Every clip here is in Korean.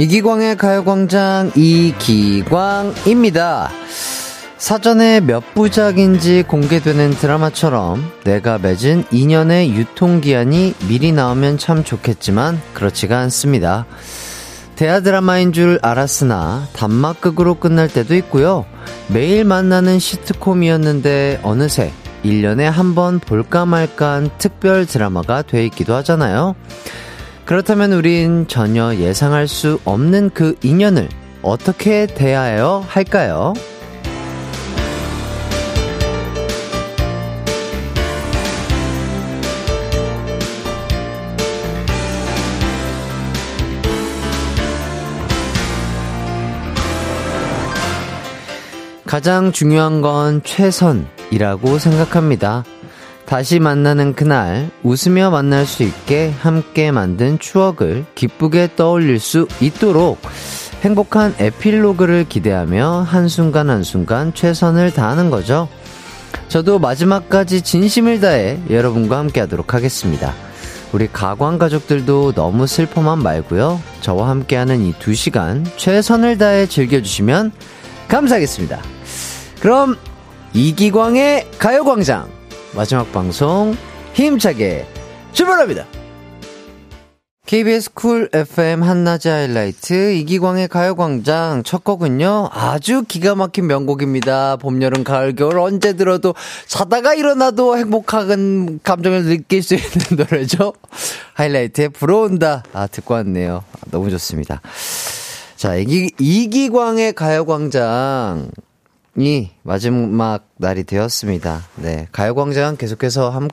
이기광의 가요광장 이기광입니다. 사전에 몇 부작인지 공개되는 드라마처럼 내가 맺은 2년의 유통기한이 미리 나오면 참 좋겠지만 그렇지가 않습니다. 대하 드라마인 줄 알았으나 단막극으로 끝날 때도 있고요. 매일 만나는 시트콤이었는데 어느새 1년에 한 번 볼까 말까 한 특별 드라마가 돼 있기도 하잖아요. 그렇다면 우린 전혀 예상할 수 없는 그 인연을 어떻게 대하여 할까요? 가장 중요한 건 최선이라고 생각합니다. 다시 만나는 그날 웃으며 만날 수 있게 함께 만든 추억을 기쁘게 떠올릴 수 있도록 행복한 에필로그를 기대하며 한순간 한순간 최선을 다하는 거죠. 저도 마지막까지 진심을 다해 여러분과 함께 하도록 하겠습니다. 우리 가광 가족들도 너무 슬퍼만 말고요. 저와 함께하는 이 두 시간 최선을 다해 즐겨주시면 감사하겠습니다. 그럼 이기광의 가요광장 마지막 방송 힘차게 출발합니다. KBS 쿨 FM 한낮의 하이라이트 이기광의 가요광장. 첫 곡은요 아주 기가 막힌 명곡입니다. 봄 여름 가을 겨울 언제 들어도 자다가 일어나도 행복한 감정을 느낄 수 있는 노래죠. 하이라이트의 불어온다. 아 듣고 왔네요. 너무 좋습니다. 자 이기, 이기광의 가요광장 이 마지막 날이 되었습니다. 네. 가요광장은 계속해서 함,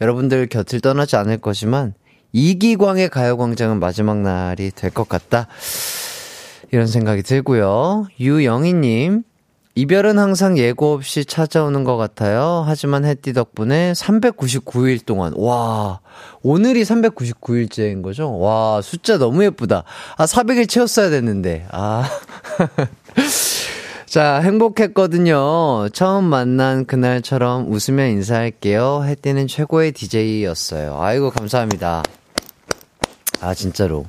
여러분들 곁을 떠나지 않을 것이만, 이기광의 가요광장은 마지막 날이 될 것 같다. 이런 생각이 들고요. 유영희님, 이별은 항상 예고 없이 찾아오는 것 같아요. 하지만 햇띠 덕분에 399일 동안, 와, 오늘이 399일째인 거죠? 와, 숫자 너무 예쁘다. 아, 400일 채웠어야 됐는데, 아. 자, 행복했거든요. 처음 만난 그날처럼 웃으며 인사할게요. 해띠는 최고의 DJ였어요. 아이고, 감사합니다. 아, 진짜로.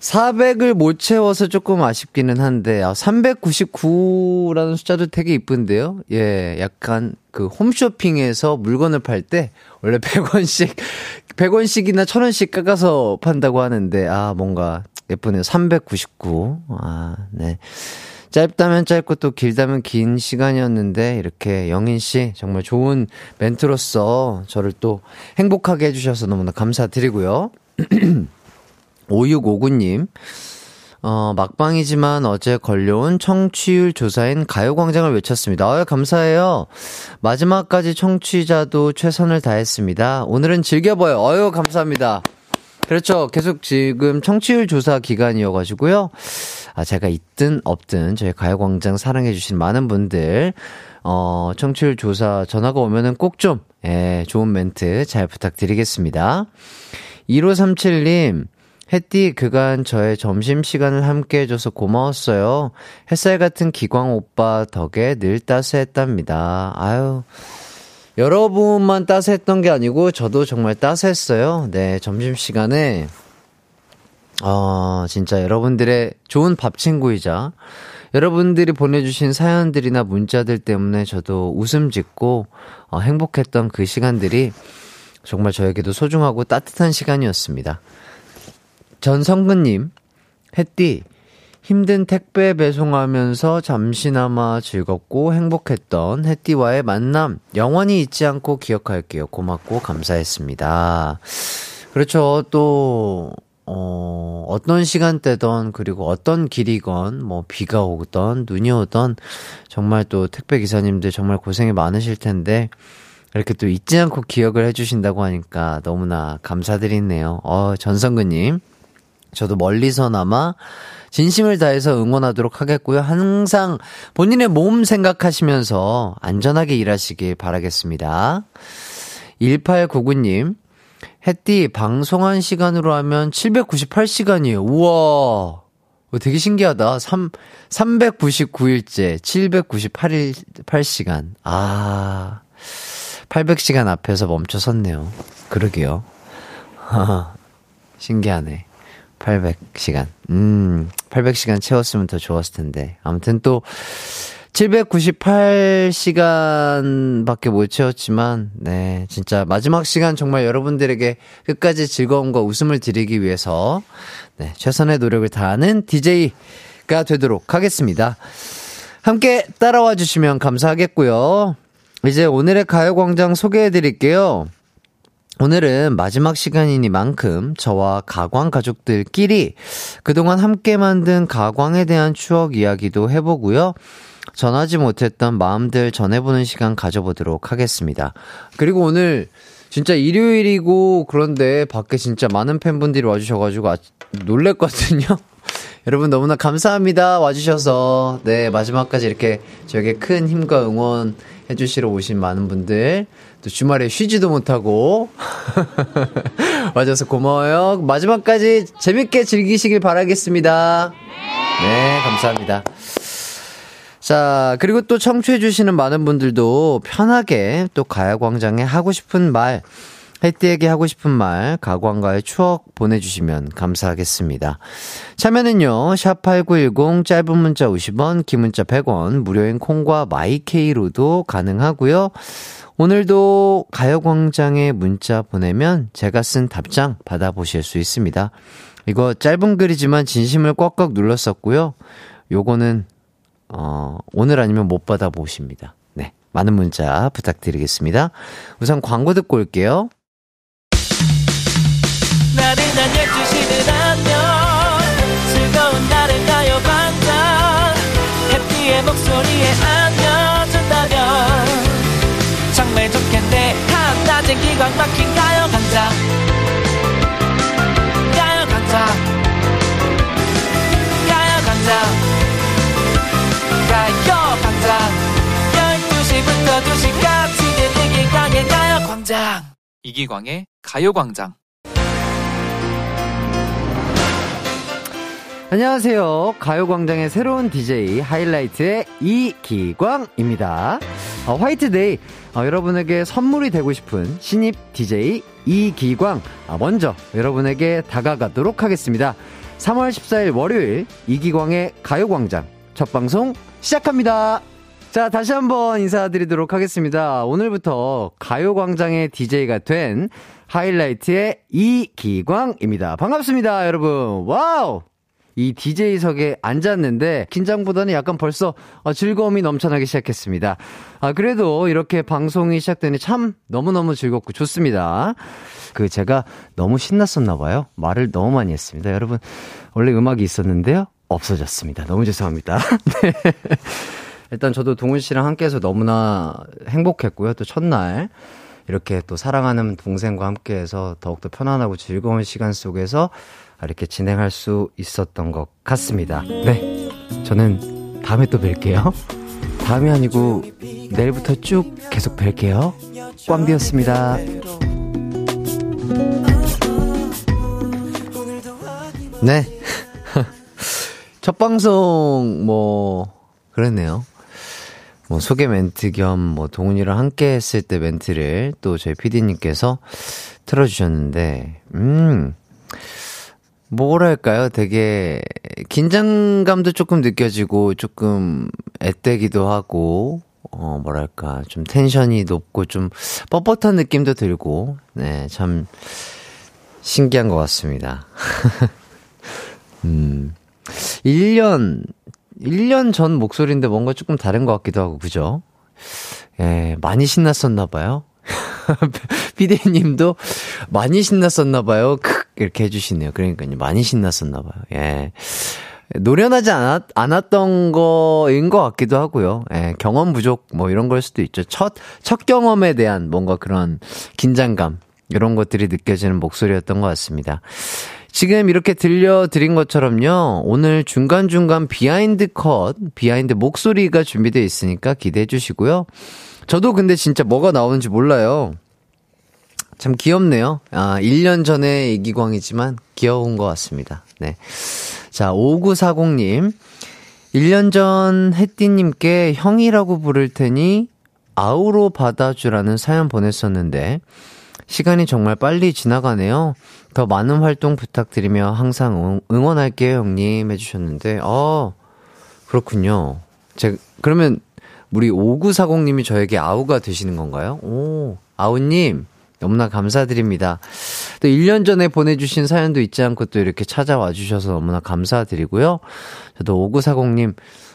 400을 못 채워서 조금 아쉽기는 한데, 아, 399라는 숫자도 되게 이쁜데요? 예, 약간 그 홈쇼핑에서 물건을 팔 때, 원래 100원씩, 100원씩이나 1000원씩 깎아서 판다고 하는데, 아, 뭔가 예쁘네요. 399. 아, 네. 짧다면 짧고 또 길다면 긴 시간이었는데 이렇게 영인 씨 정말 좋은 멘트로서 저를 또 행복하게 해주셔서 너무나 감사드리고요. 5659님, 어, 막방이지만 어제 걸려온 청취율 조사인 가요광장을 외쳤습니다. 아 감사해요. 마지막까지 청취자도 최선을 다했습니다. 오늘은 즐겨봐요. 어유 감사합니다. 그렇죠. 계속 지금 청취율 조사 기간이어가지고요. 아, 제가 있든 없든 저희 가요광장 사랑해주신 많은 분들, 어, 청취율 조사 전화가 오면은 꼭 좀, 예, 좋은 멘트 잘 부탁드리겠습니다. 1537님, 햇띠 그간 저의 점심시간을 함께 해줘서 고마웠어요. 햇살 같은 기광 오빠 덕에 늘 따스했답니다. 아유. 여러분만 따스했던 게 아니고 저도 정말 따스했어요. 네, 점심시간에 어, 진짜 여러분들의 좋은 밥 친구이자 여러분들이 보내주신 사연들이나 문자들 때문에 저도 웃음 짓고 어, 행복했던 그 시간들이 정말 저에게도 소중하고 따뜻한 시간이었습니다. 전성근님, 햇띠, 힘든 택배 배송하면서 잠시나마 즐겁고 행복했던 햇띠와의 만남 영원히 잊지 않고 기억할게요. 고맙고 감사했습니다. 그렇죠. 또 어, 어떤 시간대던, 그리고 어떤 길이건, 뭐, 비가 오던, 눈이 오던, 정말 또 택배 기사님들 정말 고생이 많으실 텐데, 이렇게 또 잊지 않고 기억을 해주신다고 하니까 너무나 감사드리네요. 어, 전성근님. 저도 멀리서나마 진심을 다해서 응원하도록 하겠고요. 항상 본인의 몸 생각하시면서 안전하게 일하시길 바라겠습니다. 1899님. 햇띠 방송한 시간으로 하면 798시간이에요. 우와. 어, 되게 신기하다. 3, 399일째, 798일, 8시간. 아, 800시간 앞에서 멈춰 섰네요. 그러게요. 신기하네. 800시간. 음, 800시간 채웠으면 더 좋았을 텐데. 아무튼 또, 798시간밖에 못 채웠지만, 네, 진짜 마지막 시간 정말 여러분들에게 끝까지 즐거움과 웃음을 드리기 위해서, 네, 최선의 노력을 다하는 DJ가 되도록 하겠습니다. 함께 따라와 주시면 감사하겠고요. 이제 오늘의 가요광장 소개해 드릴게요. 오늘은 마지막 시간이니만큼 저와 가광 가족들끼리 그동안 함께 만든 가광에 대한 추억 이야기도 해보고요. 전하지 못했던 마음들 전해보는 시간 가져보도록 하겠습니다. 그리고 오늘 진짜 일요일이고 그런데 밖에 진짜 많은 팬분들이 와주셔가지고 아, 놀랬거든요. 여러분 너무나 감사합니다. 와주셔서. 네, 마지막까지 이렇게 저에게 큰 힘과 응원 해주시러 오신 많은 분들. 또 주말에 쉬지도 못하고. 와줘서 고마워요. 마지막까지 재밌게 즐기시길 바라겠습니다. 네, 감사합니다. 자, 그리고 또 청취해주시는 많은 분들도 편하게 또 가야광장에 하고 싶은 말, 혜띠에게 하고 싶은 말, 가광과의 추억 보내주시면 감사하겠습니다. 참여는요, 샵8910, 짧은 문자 50원, 긴 문자 100원, 무료인 콩과 마이케이로도 가능하고요 오늘도 가요광장에 문자 보내면 제가 쓴 답장 받아보실 수 있습니다. 이거 짧은 글이지만 진심을 꽉꽉 눌렀었고요. 요거는 어, 오늘 아니면 못 받아보십니다. 네. 많은 문자 부탁드리겠습니다. 우선 광고 듣고 올게요. 나른한 12시는 안녕 즐거운 날을 가요 반짝 해피의 목소리에 안겨준다면 정말 좋겠네 한낮엔 기광 막힌 가요 강장 12시부터 2시까지 이기광의 가요광장 이기광의 가요광장 안녕하세요. 가요광장의 새로운 DJ 하이라이트의 이기광입니다. 어, 화이트데이 어, 여러분에게 선물이 되고 싶은 신입 DJ 이기광 어, 먼저 여러분에게 다가가도록 하겠습니다. 3월 14일 월요일 이기광의 가요광장 첫 방송 시작합니다. 자, 다시 한번 인사드리도록 하겠습니다. 오늘부터 가요광장의 DJ가 된 하이라이트의 이기광입니다. 반갑습니다, 여러분. 와우! 이 DJ석에 앉았는데 긴장보다는 약간 벌써 어, 즐거움이 넘쳐나기 시작했습니다. 아, 그래도 이렇게 방송이 시작되니 참 너무너무 즐겁고 좋습니다. 그 제가 너무 신났었나 봐요. 말을 너무 많이 했습니다. 여러분, 원래 음악이 있었는데요. 없어졌습니다. 너무 죄송합니다. 네. 일단 저도 동훈 씨랑 함께 해서 너무나 행복했고요. 또 첫날 이렇게 또 사랑하는 동생과 함께 해서 더욱더 편안하고 즐거운 시간 속에서 이렇게 진행할 수 있었던 것 같습니다. 네. 저는 다음에 또 뵐게요. 다음이 아니고 내일부터 쭉 계속 뵐게요. 꽝디였습니다. 네. 첫 방송 뭐 그랬네요. 뭐 소개 멘트 겸 뭐 동훈이랑 함께 했을 때 멘트를 또 저희 PD님께서 틀어주셨는데, 음, 뭐랄까요? 되게 긴장감도 조금 느껴지고 조금 앳되기도 하고, 어, 뭐랄까, 좀 텐션이 높고 좀 뻣뻣한 느낌도 들고, 네, 참 신기한 것 같습니다. 음. 1년, 1년 전 목소리인데 뭔가 조금 다른 것 같기도 하고, 그죠? 예, 많이 신났었나봐요. 피디님도 많이 신났었나봐요. 크, 이렇게 해주시네요. 그러니까요. 많이 신났었나봐요. 예. 노련하지 않았, 않았던 거인 것 같기도 하고요. 예, 경험 부족, 뭐 이런 걸 수도 있죠. 첫, 첫 경험에 대한 뭔가 그런 긴장감, 이런 것들이 느껴지는 목소리였던 것 같습니다. 지금 이렇게 들려드린 것처럼요, 오늘 중간중간 behind 컷, behind 목소리가 준비되어 있으니까 기대해 주시고요. 저도 근데 진짜 뭐가 나오는지 몰라요. 참 귀엽네요. 아, 1년 전의 이기광이지만 귀여운 것 같습니다. 네. 자, 5940님. 1년 전 혜띠님께 형이라고 부를 테니 아우로 받아주라는 사연 보냈었는데, 시간이 정말 빨리 지나가네요. 더 많은 활동 부탁드리며 항상 응원할게요, 형님. 해주셨는데, 어, 그렇군요. 제, 그러면, 우리 5940님이 저에게 아우가 되시는 건가요? 오, 아우님, 너무나 감사드립니다. 또 1년 전에 보내주신 사연도 잊지 않고 또 이렇게 찾아와 주셔서 너무나 감사드리고요. 저도 5940님,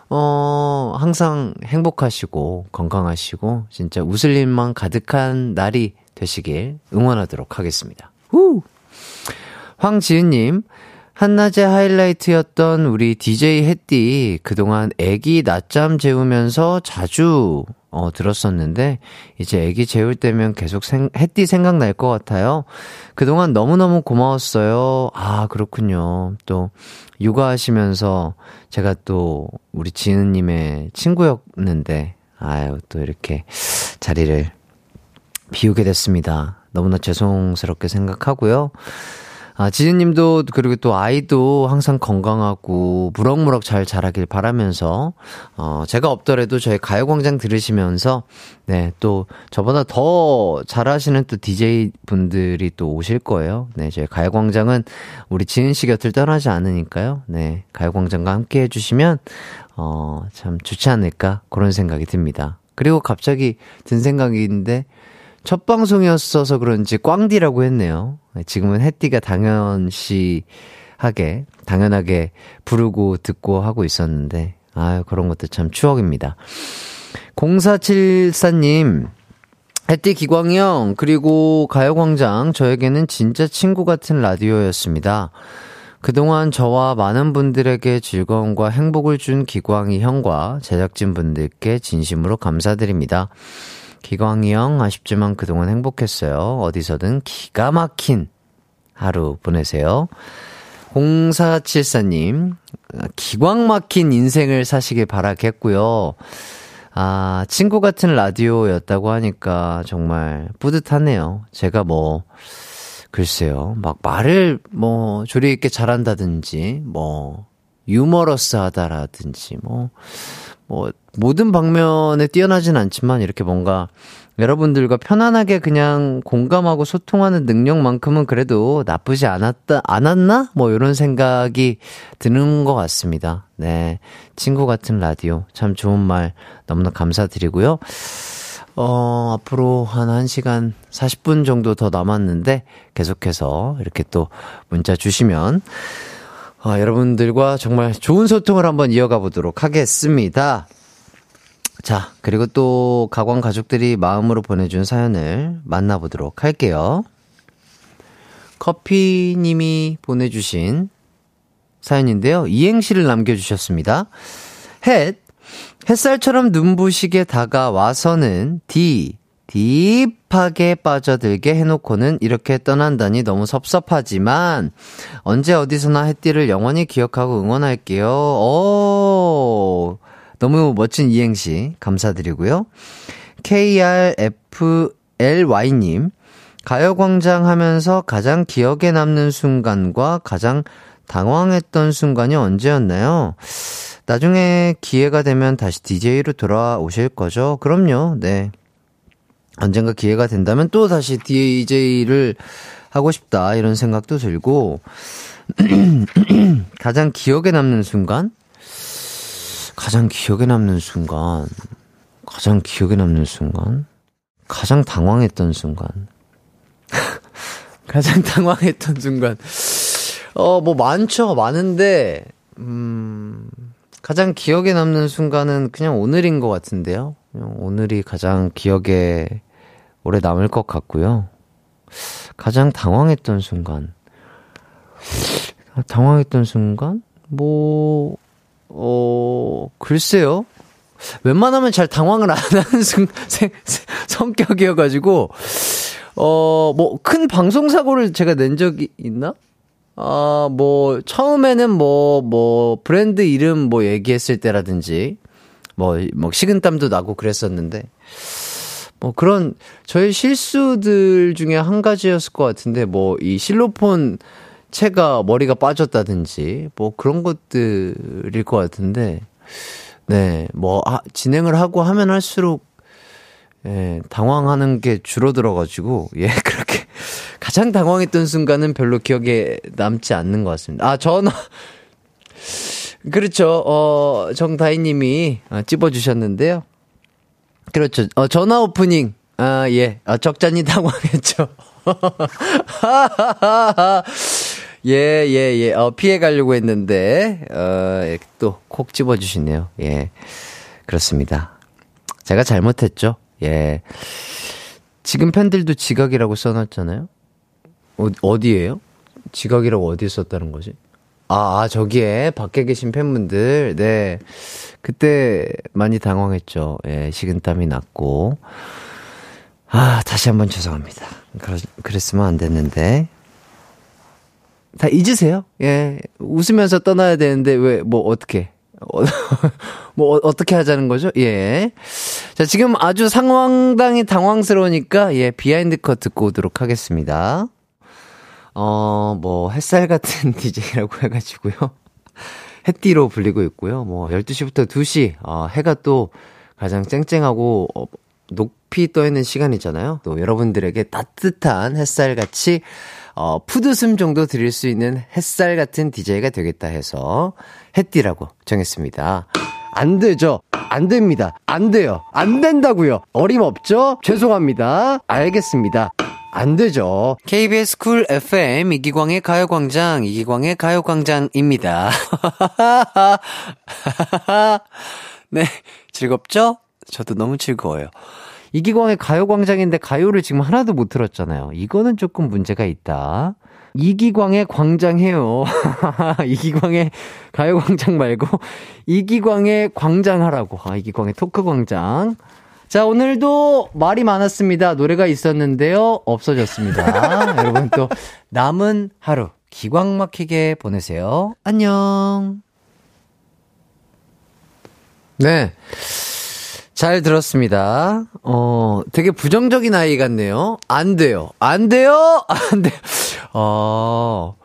어, 항상 행복하시고, 건강하시고, 진짜 웃을 일만 가득한 날이 되시길 응원하도록 하겠습니다. 후! 황지은님, 한낮의 하이라이트였던 우리 DJ 햇띠 그동안 애기 낮잠 재우면서 자주 어, 들었었는데 이제 애기 재울 때면 계속 생, 햇띠 생각날 것 같아요. 그동안 너무너무 고마웠어요. 아, 그렇군요. 또 육아하시면서 제가 또 우리 지은님의 친구였는데 아유, 또 이렇게 자리를 비우게 됐습니다. 너무나 죄송스럽게 생각하고요. 아, 지은님도 그리고 또 아이도 항상 건강하고 무럭무럭 잘 자라길 바라면서 어 제가 없더라도 저희 가요광장 들으시면서 네 또 저보다 더 잘하시는 또 DJ 분들이 또 오실 거예요. 네 저희 가요광장은 우리 지은 씨 곁을 떠나지 않으니까요. 네 가요광장과 함께 해주시면 어 참 좋지 않을까 그런 생각이 듭니다. 그리고 갑자기 든 생각인데 첫 방송이었어서 그런지 꽝디라고 했네요. 지금은 해띠가 당연시하게, 당연하게 부르고 듣고 하고 있었는데, 아유, 그런 것도 참 추억입니다. 0474님, 해띠 기광형, 그리고 가요광장, 저에게는 진짜 친구 같은 라디오였습니다. 그동안 저와 많은 분들에게 즐거움과 행복을 준 기광이 형과 제작진 분들께 진심으로 감사드립니다. 기광이 형, 아쉽지만 그동안 행복했어요. 어디서든 기가 막힌 하루 보내세요. 0474님, 기광 막힌 인생을 사시길 바라겠고요. 아, 친구 같은 라디오였다고 하니까 정말 뿌듯하네요. 제가 뭐, 글쎄요, 막 말을 뭐, 조리 있게 잘한다든지, 뭐, 유머러스 하다라든지, 뭐, 뭐, 모든 방면에 뛰어나진 않지만 이렇게 뭔가 여러분들과 편안하게 그냥 공감하고 소통하는 능력만큼은 그래도 나쁘지 않았다, 않았나? 뭐 이런 생각이 드는 것 같습니다. 네. 친구 같은 라디오. 참 좋은 말 너무나 감사드리고요. 어, 앞으로 한 1시간 40분 정도 더 남았는데 계속해서 이렇게 또 문자 주시면 어, 여러분들과 정말 좋은 소통을 한번 이어가 보도록 하겠습니다. 자, 그리고 또 가광 가족들이 마음으로 보내준 사연을 만나보도록 할게요. 커피님이 보내주신 사연인데요. 이행시를 남겨주셨습니다. 햇, 햇살처럼 눈부시게 다가와서는 디, 딥 하게 빠져들게 해놓고는 이렇게 떠난다니 너무 섭섭하지만 언제 어디서나 햇띠를 영원히 기억하고 응원할게요. 오, 너무 멋진 이행시 감사드리고요. KRFLY님, 가요광장 하면서 가장 기억에 남는 순간과 가장 당황했던 순간이 언제였나요? 나중에 기회가 되면 다시 DJ로 돌아오실 거죠? 그럼요, 네. 언젠가 기회가 된다면 또 다시 DJ를 하고 싶다, 이런 생각도 들고, 가장 기억에 남는 순간? 가장 기억에 남는 순간, 가장 기억에 남는 순간, 가장 당황했던 순간, 가장 당황했던 순간, 어, 뭐 많죠. 많은데, 음, 가장 기억에 남는 순간은 그냥 오늘인 것 같은데요. 오늘이 가장 기억에 오래 남을 것 같고요. 가장 당황했던 순간. 당황했던 순간? 뭐, 어, 글쎄요. 웬만하면 잘 당황을 안 하는 성, 생, 성격이어가지고, 어, 뭐, 큰 방송사고를 제가 낸 적이 있나? 아, 뭐, 처음에는 뭐, 뭐, 브랜드 이름 뭐 얘기했을 때라든지, 뭐, 뭐, 식은땀도 나고 그랬었는데, 뭐 그런 저의 실수들 중에 한 가지였을 것 같은데, 뭐, 이 실로폰 채가 머리가 빠졌다든지 뭐 그런 것들일 것 같은데 네, 뭐 아, 진행을 하고 하면 할수록 예, 당황하는 게 줄어들어 가지고 예, 그렇게 가장 당황했던 순간은 별로 기억에 남지 않는 것 같습니다. 아, 전화. 그렇죠. 어, 정다희 님이 어, 찝어주셨는데요. 그렇죠. 어, 전화 오프닝. 아, 예. 아, 적잖이 당황했죠. 예, 예, 예. 어, 피해 가려고 했는데, 어, 예, 또콕 집어주시네요. 예. 그렇습니다. 제가 잘못했죠. 예. 지금 팬들도 지각이라고 써놨잖아요? 어, 어디에요? 지각이라고 어디에 썼다는 거지? 아, 아, 저기에 밖에 계신 팬분들, 네. 그때 많이 당황했죠. 예, 식은땀이 났고. 아, 다시 한번 죄송합니다. 그러, 그랬으면 안 됐는데. 다 잊으세요. 예. 웃으면서 떠나야 되는데, 왜, 뭐, 어떻게. 어, 뭐, 어, 어떻게 하자는 거죠? 예. 자, 지금 아주 상황당이 당황스러우니까, 예, behind 컷 듣고 오도록 하겠습니다. 어, 뭐, 햇살 같은 DJ라고 해가지고요. 햇디로 불리고 있고요. 뭐, 12시부터 2시, 어, 해가 또 가장 쨍쨍하고, 어, 높이 떠 있는 시간이잖아요. 또 여러분들에게 따뜻한 햇살 같이, 어, 푸드숨 정도 드릴 수 있는 햇살 같은 DJ가 되겠다 해서, 햇띠라고 정했습니다. 안 되죠? 안 됩니다. 안 돼요. 안 된다고요. 어림없죠? 죄송합니다. 알겠습니다. 안 되죠. KBS 쿨 FM 이기광의 가요광장, 이기광의 가요광장입니다. 네, 즐겁죠? 저도 너무 즐거워요. 이기광의 가요광장인데 가요를 지금 하나도 못 들었잖아요. 이거는 조금 문제가 있다. 이기광의 광장해요. 이기광의 가요광장 말고, 이기광의 광장하라고. 아, 이기광의 토크광장. 자, 오늘도 말이 많았습니다. 노래가 있었는데요. 없어졌습니다. 여러분 또 남은 하루 기광 막히게 보내세요. 안녕. 네. 잘 들었습니다. 어, 되게 부정적인 아이 같네요. 안 돼요. 안 돼요? 안 돼요. 어,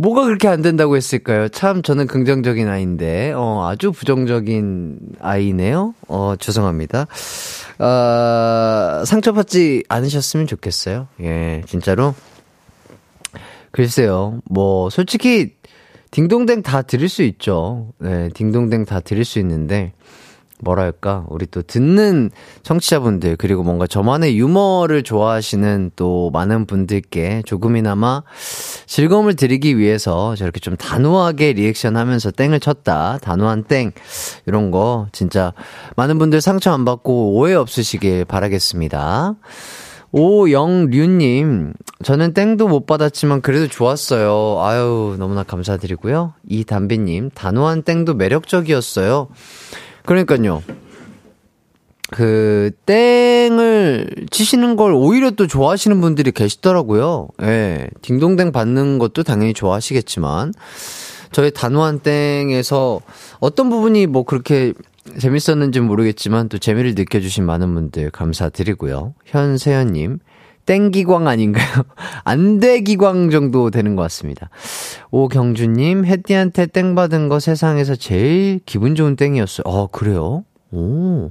뭐가 그렇게 안 된다고 했을까요? 참 저는 긍정적인 아이인데, 어, 아주 부정적인 아이네요. 어, 죄송합니다. 어, 상처받지 않으셨으면 좋겠어요. 예, 진짜로. 글쎄요, 뭐, 솔직히, 딩동댕 다 드릴 수 있죠. 네, 딩동댕 다 드릴 수 있는데, 뭐랄까, 우리 또 듣는 청취자분들, 그리고 뭔가 저만의 유머를 좋아하시는 또 많은 분들께 조금이나마 즐거움을 드리기 위해서 저렇게 좀 단호하게 리액션 하면서 땡을 쳤다. 단호한 땡. 이런 거 진짜 많은 분들 상처 안 받고 오해 없으시길 바라겠습니다. 오영류님, 저는 땡도 못 받았지만 그래도 좋았어요. 아유, 너무나 감사드리고요. 이담비님, 단호한 땡도 매력적이었어요. 그러니까요. 그, 땡을 치시는 걸 오히려 또 좋아하시는 분들이 계시더라고요. 예. 딩동댕 받는 것도 당연히 좋아하시겠지만, 저희 단호한 땡에서 어떤 부분이 뭐 그렇게 재밌었는지 모르겠지만 또 재미를 느껴주신 많은 분들 감사드리고요. 현세연님, 땡기광 아닌가요? 안돼기광 정도 되는 것 같습니다. 오경주님, 혜띠한테 땡 받은 거 세상에서 제일 기분 좋은 땡이었어요. 어, 그래요? 오.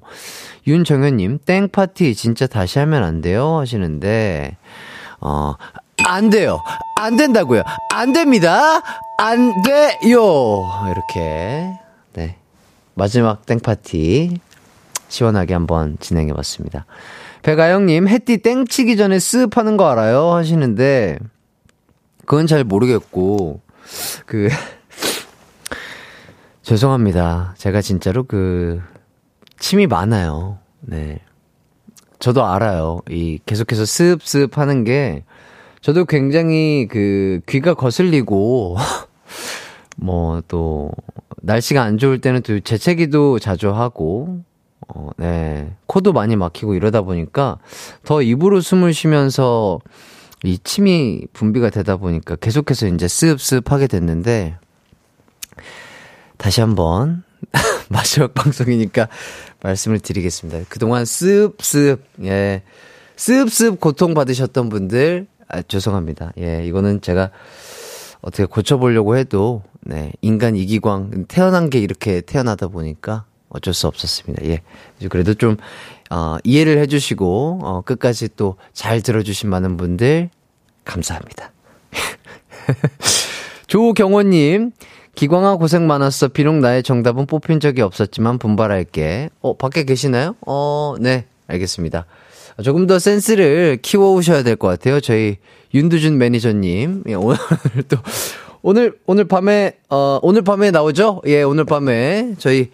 윤정현님, 땡 파티 진짜 다시 하면 안 돼요? 하시는데, 어, 안 돼요. 안 된다고요. 안 됩니다. 안 돼요. 이렇게, 네. 마지막 땡 파티 시원하게 한번 진행해 봤습니다. 배가영님, 햇띠 땡치기 전에 쓱 하는 거 알아요? 하시는데, 그건 잘 모르겠고, 그, 죄송합니다. 제가 진짜로 그, 침이 많아요. 네. 저도 알아요. 이, 계속해서 습습 하는 게, 저도 굉장히 그, 귀가 거슬리고, 뭐, 또, 날씨가 안 좋을 때는 또 재채기도 자주 하고, 어, 네. 코도 많이 막히고 이러다 보니까 더 입으로 숨을 쉬면서 이 침이 분비가 되다 보니까 계속해서 이제 습습 하게 됐는데 다시 한번 마지막 방송이니까 말씀을 드리겠습니다. 그동안 습습, 예. 습습 고통 받으셨던 분들, 아, 죄송합니다. 예, 이거는 제가 어떻게 고쳐보려고 해도, 네, 인간 이기광, 태어난 게 이렇게 태어나다 보니까 어쩔 수 없었습니다. 예. 그래도 좀, 어, 이해를 해주시고, 어, 끝까지 또 잘 들어주신 많은 분들, 감사합니다. 조경호님, 기광아 고생 많았어. 비록 나의 정답은 뽑힌 적이 없었지만 분발할게. 어, 밖에 계시나요? 어, 네. 알겠습니다. 조금 더 센스를 키워오셔야 될 것 같아요. 저희 윤두준 매니저님. 예, 오늘 또, 오늘, 오늘 밤에, 어, 오늘 밤에 나오죠? 예, 오늘 밤에 저희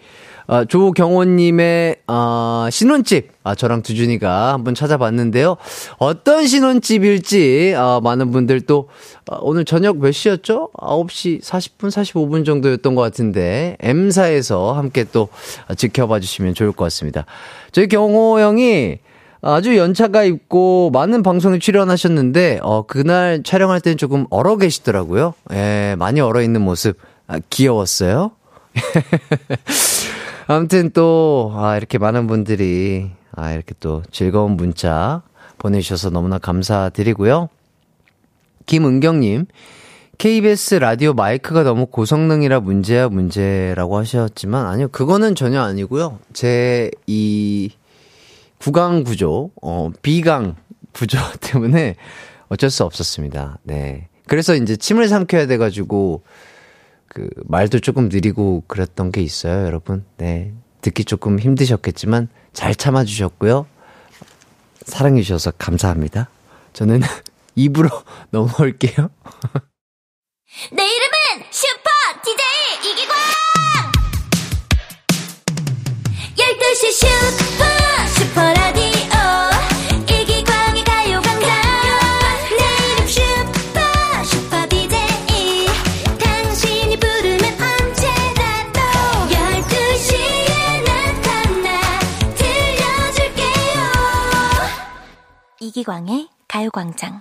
어, 조경호님의 어, 신혼집 아, 저랑 두준이가 한번 찾아봤는데요. 어떤 신혼집일지 어, 많은 분들 또 어, 오늘 저녁 몇 시였죠? 9시 40분, 45분 정도였던 것 같은데 M사에서 함께 또 지켜봐 주시면 좋을 것 같습니다. 저희 경호 형이 아주 연차가 있고 많은 방송에 출연하셨는데 어 그날 촬영할 때는 조금 얼어 계시더라고요. 예, 많이 얼어 있는 모습 아, 귀여웠어요. 아무튼 또, 아, 이렇게 많은 분들이, 아, 이렇게 또 즐거운 문자 보내주셔서 너무나 감사드리고요. 김은경님, KBS 라디오 마이크가 너무 고성능이라 문제야, 문제라고 하셨지만, 아니요, 그거는 전혀 아니고요. 제 이 구강 구조, 어, 비강 구조 때문에 어쩔 수 없었습니다. 네. 그래서 이제 침을 삼켜야 돼가지고, 그 말도 조금 느리고 그랬던 게 있어요, 여러분. 네. 듣기 조금 힘드셨겠지만 잘 참아 주셨고요. 사랑해 주셔서 감사합니다. 저는 입으로 넘어올게요. 내 이름은 슈퍼 DJ 이기광! 12시 슈퍼 이기광의 가요광장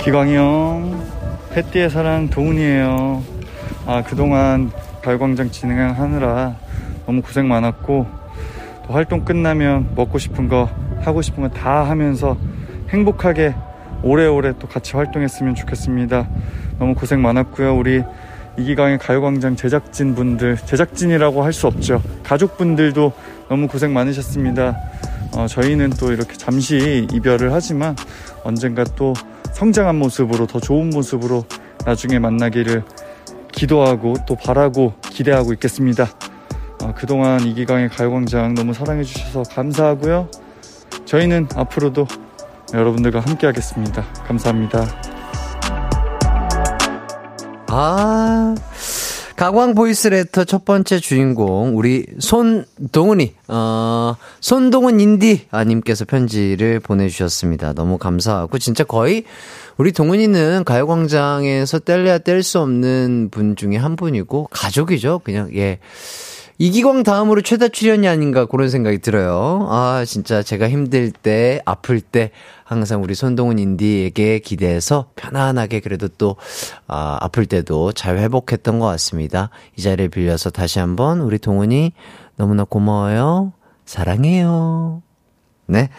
기광이 형, 햇띠의 사랑 도훈이에요. 아, 그동안 가요광장 진행하느라 너무 고생 많았고, 또 활동 끝나면 먹고 싶은 거, 하고 싶은 거 다 하면서 행복하게 오래오래 또 같이 활동했으면 좋겠습니다. 너무 고생 많았고요. 우리 이기광의 가요광장 제작진 분들, 제작진이라고 할 수 없죠. 가족분들도 너무 고생 많으셨습니다. 어, 저희는 또 이렇게 잠시 이별을 하지만 언젠가 또 성장한 모습으로 더 좋은 모습으로 나중에 만나기를 기도하고 또 바라고 기대하고 있겠습니다. 어, 그동안 이기광의 가요광장 너무 사랑해주셔서 감사하고요. 저희는 앞으로도 여러분들과 함께 하겠습니다. 감사합니다. 아, 가광 보이스레터 첫 번째 주인공, 우리 손동은이, 어, 손동은 인디, 아님께서 편지를 보내주셨습니다. 너무 감사하고, 진짜 거의, 우리 동은이는 가요광장에서 뗄래야 뗄 수 없는 분 중에 한 분이고, 가족이죠. 그냥, 예. 이기광 다음으로 최다 출연이 아닌가 그런 생각이 들어요. 아, 진짜 제가 힘들 때, 아플 때, 항상 우리 손동훈 인디에게 기대해서 편안하게 그래도 또, 아, 아플 때도 잘 회복했던 것 같습니다. 이 자리를 빌려서 다시 한번 우리 동훈이 너무나 고마워요. 사랑해요. 네.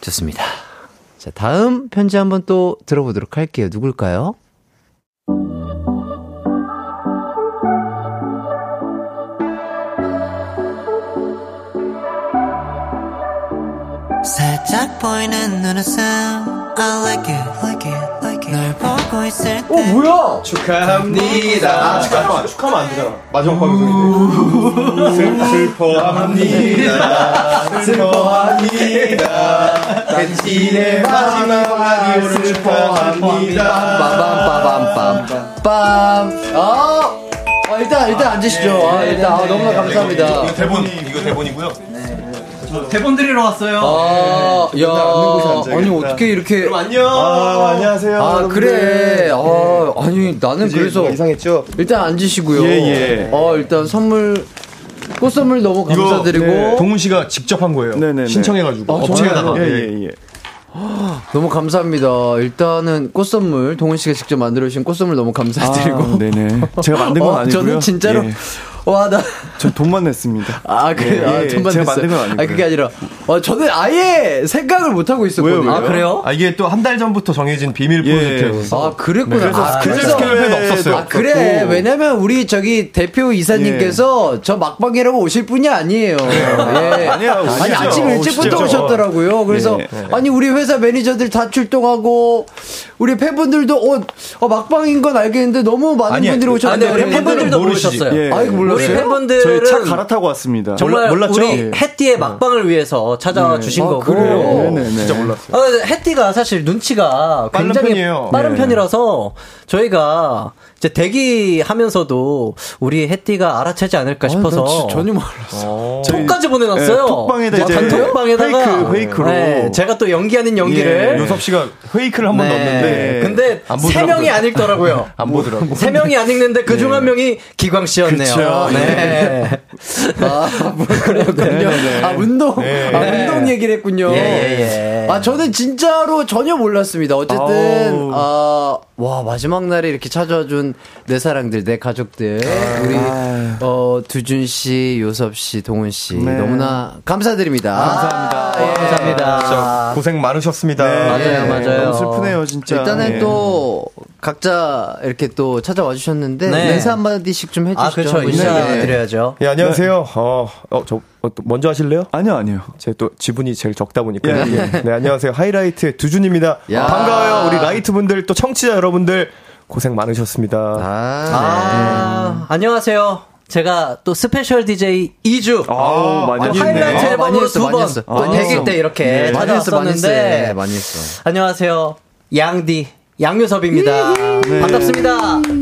좋습니다. 자, 다음 편지 한번 또 들어보도록 할게요. 누굴까요? 살짝 보이는 눈웃음 I like it, like it, like it. 널 보고 있을 때 어, 뭐야? 축하합니다. 아, 축하하면, 축하하면 안 되잖아. 마지막 방송인데. 슬, 슬퍼합니다. 슬퍼합니다. 햇띠의 마지막 라디오를 슬퍼합니다. 빰빰빰빰. 아, 아, 일단, 일단 앉으시죠. 아, 일단, 아, 너무나 감사합니다. 이거 대본, 이거 대본이고요. 대본 드리러 왔어요. 아, 야, 곳에 앉아야겠다. 아니, 어떻게 이렇게. 그럼 안녕. 아, 안녕하세요. 아, 여러분들. 그래. 아, 아니, 나는? 그래서. 뭐 이상했죠? 일단 앉으시고요. 예, 예. 어, 일단 선물, 꽃 선물 너무 감사드리고. 네. 동훈 씨가 직접 한 거예요. 네네네. 신청해가지고. 아, 업체에다가. 예, 예, 예. 너무 감사합니다. 일단은 꽃 선물, 동훈 씨가 직접 만들어 주신 꽃 선물 너무 감사드리고. 아, 네네. 제가 만든 건 어, 아니고요. 저는 진짜로 예. 와, 나. 저 돈만 냈습니다. 아, 그래. 예, 아, 예, 돈만 제가 냈어요. 만든 건 아니고요. 아, 그게 아니라. 어, 저는 아예 생각을 못하고 있었거든요. 왜요, 왜요? 아, 그래요? 아, 이게 또 한 달 전부터 정해진 비밀 예. 프로젝트여서. 아, 그랬구나. 그래서 아, 스케줄 그래서- 스케줄표가 없었어요. 아, 그래. 왜냐면 우리 저기 대표 이사님께서 저 막방이라고 오실 분이 아니에요. 예. 아니야, 아니, 오시죠. 아침 일찍부터 오시죠. 오셨더라고요. 그래서 예. 아니, 우리 회사 매니저들 다 출동하고 우리 팬분들도 어, 어, 막방인 건 알겠는데 너무 많은 아니, 분들이 아, 오셨는데 우리 팬분들도 모르시지. 모르셨어요. 예. 아, 이거 몰랐어요? 우리 팬분들은 저희 차 갈아타고 왔습니다. 정말 몰라- 몰랐죠? 우리 예. 해띠의 막방을 위해서 찾아와 주신 아, 거고. 그래요? 네네네. 진짜 몰랐어요. 어, 해띠가 사실 눈치가 굉장히 편이에요. 빠른 네. 편이라서 저희가 이제 대기하면서도 우리 해띠가 알아채지 않을까 싶어서 아, 나 진짜 전혀 몰랐어. 톡까지 보내놨어요. 예, 톡방에다 뭐 이제 단톡방에다가 페이크, 페이크로. 네, 제가 또 연기 아닌 연기를 예. 요섭 씨가 페이크를 한번 네. 넣었는데. 근데 안 세. 명이 안 읽더라고요. 안 보더라고. 세 명이 안 읽는데 그 중 한 명이 기광 씨였네요. 그쵸. 네. 아, 뭐 그랬군요. 네네네. 아, 운동. 네. 아, 운동 얘기를 했군요. 예, 예, 예. 아, 저는 진짜로 전혀 몰랐습니다. 어쨌든, 아우. 아, 와, 마지막 날에 이렇게 찾아 내 사랑들, 내 가족들. 우리, 어, 두준 씨, 요섭 씨, 동훈 씨. 네. 너무나 감사드립니다. 감사합니다. 아, 예. 감사합니다. 진짜 고생 많으셨습니다. 네. 맞아요, 맞아요. 너무 슬프네요, 진짜. 일단은 예. 또 각자 이렇게 또 찾아와 주셨는데 네. 인사 한 마디씩 좀 해주시죠. 아, 그렇죠. 우리. 인사 드려야죠. 예, 안녕하세요. 어, 어, 저, 어, 또 먼저 하실래요? 아니요, 아니요. 제 또 지분이 제일 적다 보니까. 예. 예. 네, 안녕하세요. 하이라이트의 두준입니다. 야. 반가워요. 우리 라이트 분들, 또 청취자 여러분들, 고생 많으셨습니다. 아, 아, 안녕하세요. 제가 또 special DJ 2주. 아우, 많이 또 했네. 하이라이트 아, 많이 앨범으로 했어, 두 많이 번. 했어. 또 많이 100일 했어. 때 이렇게 네, 많이 했어, 많이 했어. 네, 찾아왔었는데. 많이 했어. 안녕하세요. 양디. 양요섭입니다. 반갑습니다.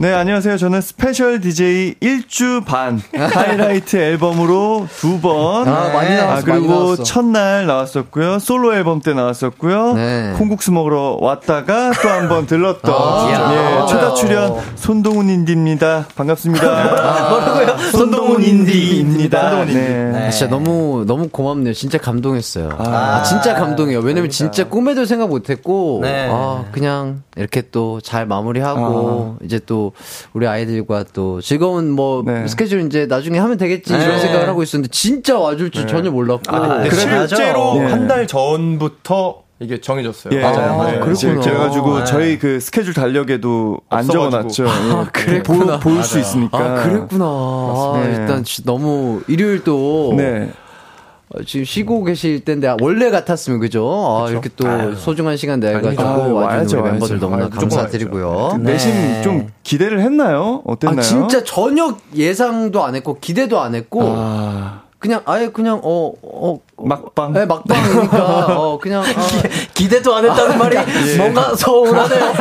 네, 안녕하세요. 저는 special DJ 1주 반 하이라이트 앨범으로 두 번. 아, 많이 나왔어, 아, 그리고 많이 나왔어. 첫날 나왔었고요. 솔로 앨범 때 나왔었고요. 네. 콩국수 먹으러 왔다가 또 한 번 들렀던 아, 예, 아. 최다 출연 손동운 인디입니다. 반갑습니다. 뭐라고요? 손동운 인디입니다. 손동운 인디. 네. 아, 진짜 너무 너무 고맙네요. 진짜 감동했어요. 아, 진짜 감동이에요. 왜냐면 진짜 꿈에도 생각 못 했고, 네. 아 그냥 이렇게 또 잘 마무리하고 이제 또 우리 아이들과 또 즐거운 뭐 네. 스케줄 이제 나중에 하면 되겠지 네. 이런 생각을 하고 있었는데 진짜 와줄 줄 전혀 몰랐고. 아, 네, 실제로 맞아. 한달 전부터 이게 정해졌어요. 예, 맞아요, 맞아요. 그렇구나. 그래가지고 네. 저희 그 스케줄 달력에도 안. 적어놨죠. 예. 그랬구나. 보, 볼수 있으니까. 아 그랬구나. 아, 네. 일단 진짜 너무 일요일도 네. 어, 지금 쉬고 계실 텐데 아, 원래 같았으면 그죠? 아, 이렇게 또 소중한 시간 내가지고 아유, 와야죠, 우리 멤버들. 너무나 아유, 감사드리고요. 그 네. 내심 좀 기대를 했나요? 어땠나요? 아 진짜 전혀 예상도 안 했고 기대도 안 했고 아, 그냥 아예 그냥 어 어. 막방. 네, 막방이니까 어 그냥 아, 기 대도 안 했다는 말이 뭔가 서운하네요.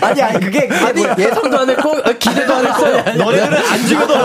아니 아니 그게 아니, 예상도 안 했고, 어, 기대도 안 했어요. 너네들은 안 있다.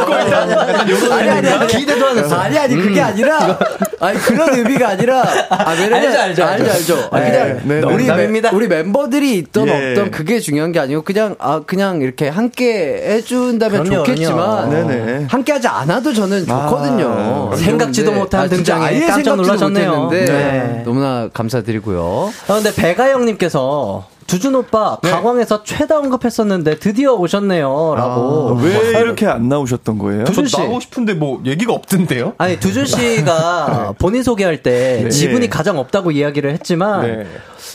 약간 요런 아니 아니 아니 기대도 안 했어. 아니 아니 그게 아니라 아니 그런 의미가 아니라 아 왜냐면 알죠, 알죠, 알죠. 알죠 아, 그냥 네, 네, 우리. 멤- 우리 멤버들이 있던 예. 없던 그게 중요한 게 아니고 그냥 아 그냥 이렇게 함께 해준다면 그럼요, 좋겠지만 그럼요. 네네. 함께하지 않아도 저는 좋거든요 아, 생각지도 그런데- 못한 아, 등장에 깜짝 생각지도 놀라셨네요. 네. 너무나 감사드리고요. 아, 근데 배가영님께서 두준 오빠 네. 가광에서 최다 언급했었는데 드디어 오셨네요. 라고. 왜 이렇게 안 나오셨던 거예요? 저 두준 씨. 나오고 싶은데 뭐 얘기가 없던데요? 아니, 두준 씨가 본인 소개할 때 지분이 가장 없다고 이야기를 했지만 네.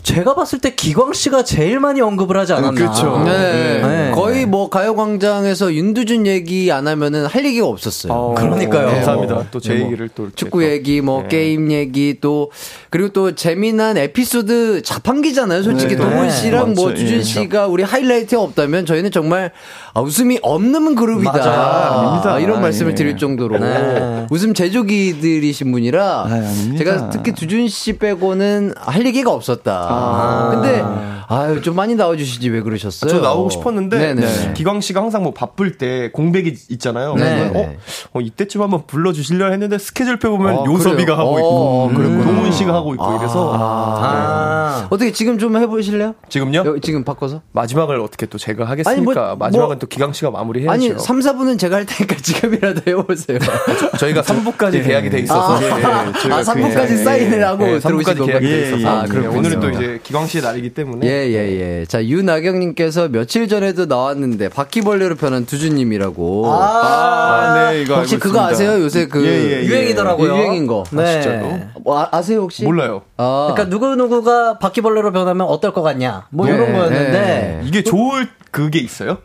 제가 봤을 때 기광 씨가 제일 많이 언급을 하지 않았나. 그쵸. 네. 네. 거의 뭐 가요광장에서 윤두준 얘기 안 하면은 할 얘기가 없었어요. 어, 그러니까요. 감사합니다. 뭐, 또제 네, 뭐 얘기를 또 이렇게 축구 또. 얘기, 뭐 네. 게임 얘기 또 그리고 또 재미난 에피소드 자판기잖아요. 솔직히 네, 동훈 네. 씨랑 뭐. 두준 예. 씨가 우리 하이라이트가 없다면 저희는 정말 아, 웃음이 없는 그룹이다. 아닙니다. 아, 이런 말씀을 예. 드릴 정도로 네. 웃음 제조기들이신 분이라 아. 제가 특히 두준 씨 빼고는 할 얘기가 없었다. 아. 근데 아유 좀 많이 나와주시지 왜 그러셨어요? 저 나오고 싶었는데 네네. 기광 씨가 항상 뭐 바쁠 때 공백이 있잖아요. 네. 어, 어, 이때쯤 한번 불러주실려 했는데 스케줄표 보면 아, 요섭이가 그래요? 하고 있고 어, 그랬구나. 동훈 씨가 하고 있고 이래서 아. 어떻게 지금 좀 해보실래요? 지금요? 여- 지금 바꿔서? 마지막을 어떻게 또 제가 하겠습니까? 아니, 뭐- 마지막은 뭐- 또 기강 씨가 마무리해야죠. 아니, 3, 4분은 제가 할 테니까 지금이라도 해보세요. 저희가 3부까지 계약이 돼 있어서 아, 예, 저희가 아, 3부까지 그- 사인을 하고 예, 들어오신 3부까지 계약이 돼 건가요? 있어서 아, 예, 그렇군요. 오늘은 또 이제 기광 씨의 날이기 때문에 예, 예, 예. 자, 유나경님께서 며칠 전에도 나왔는데, 바퀴벌레로 변한 두주님이라고. 아, 네, 이거 혹시 그거 있습니다. 아세요? 요새 그. 예, 예, 예. 유행이더라고요. 유행인 거. 네. 진짜로? 뭐, 아, 아세요, 혹시? 몰라요. 아. 그러니까 누구 누구가 바퀴벌레로 변하면 어떨 것 같냐. 뭐 네, 이런 거였는데. 네. 이게 좋을 그게 있어요?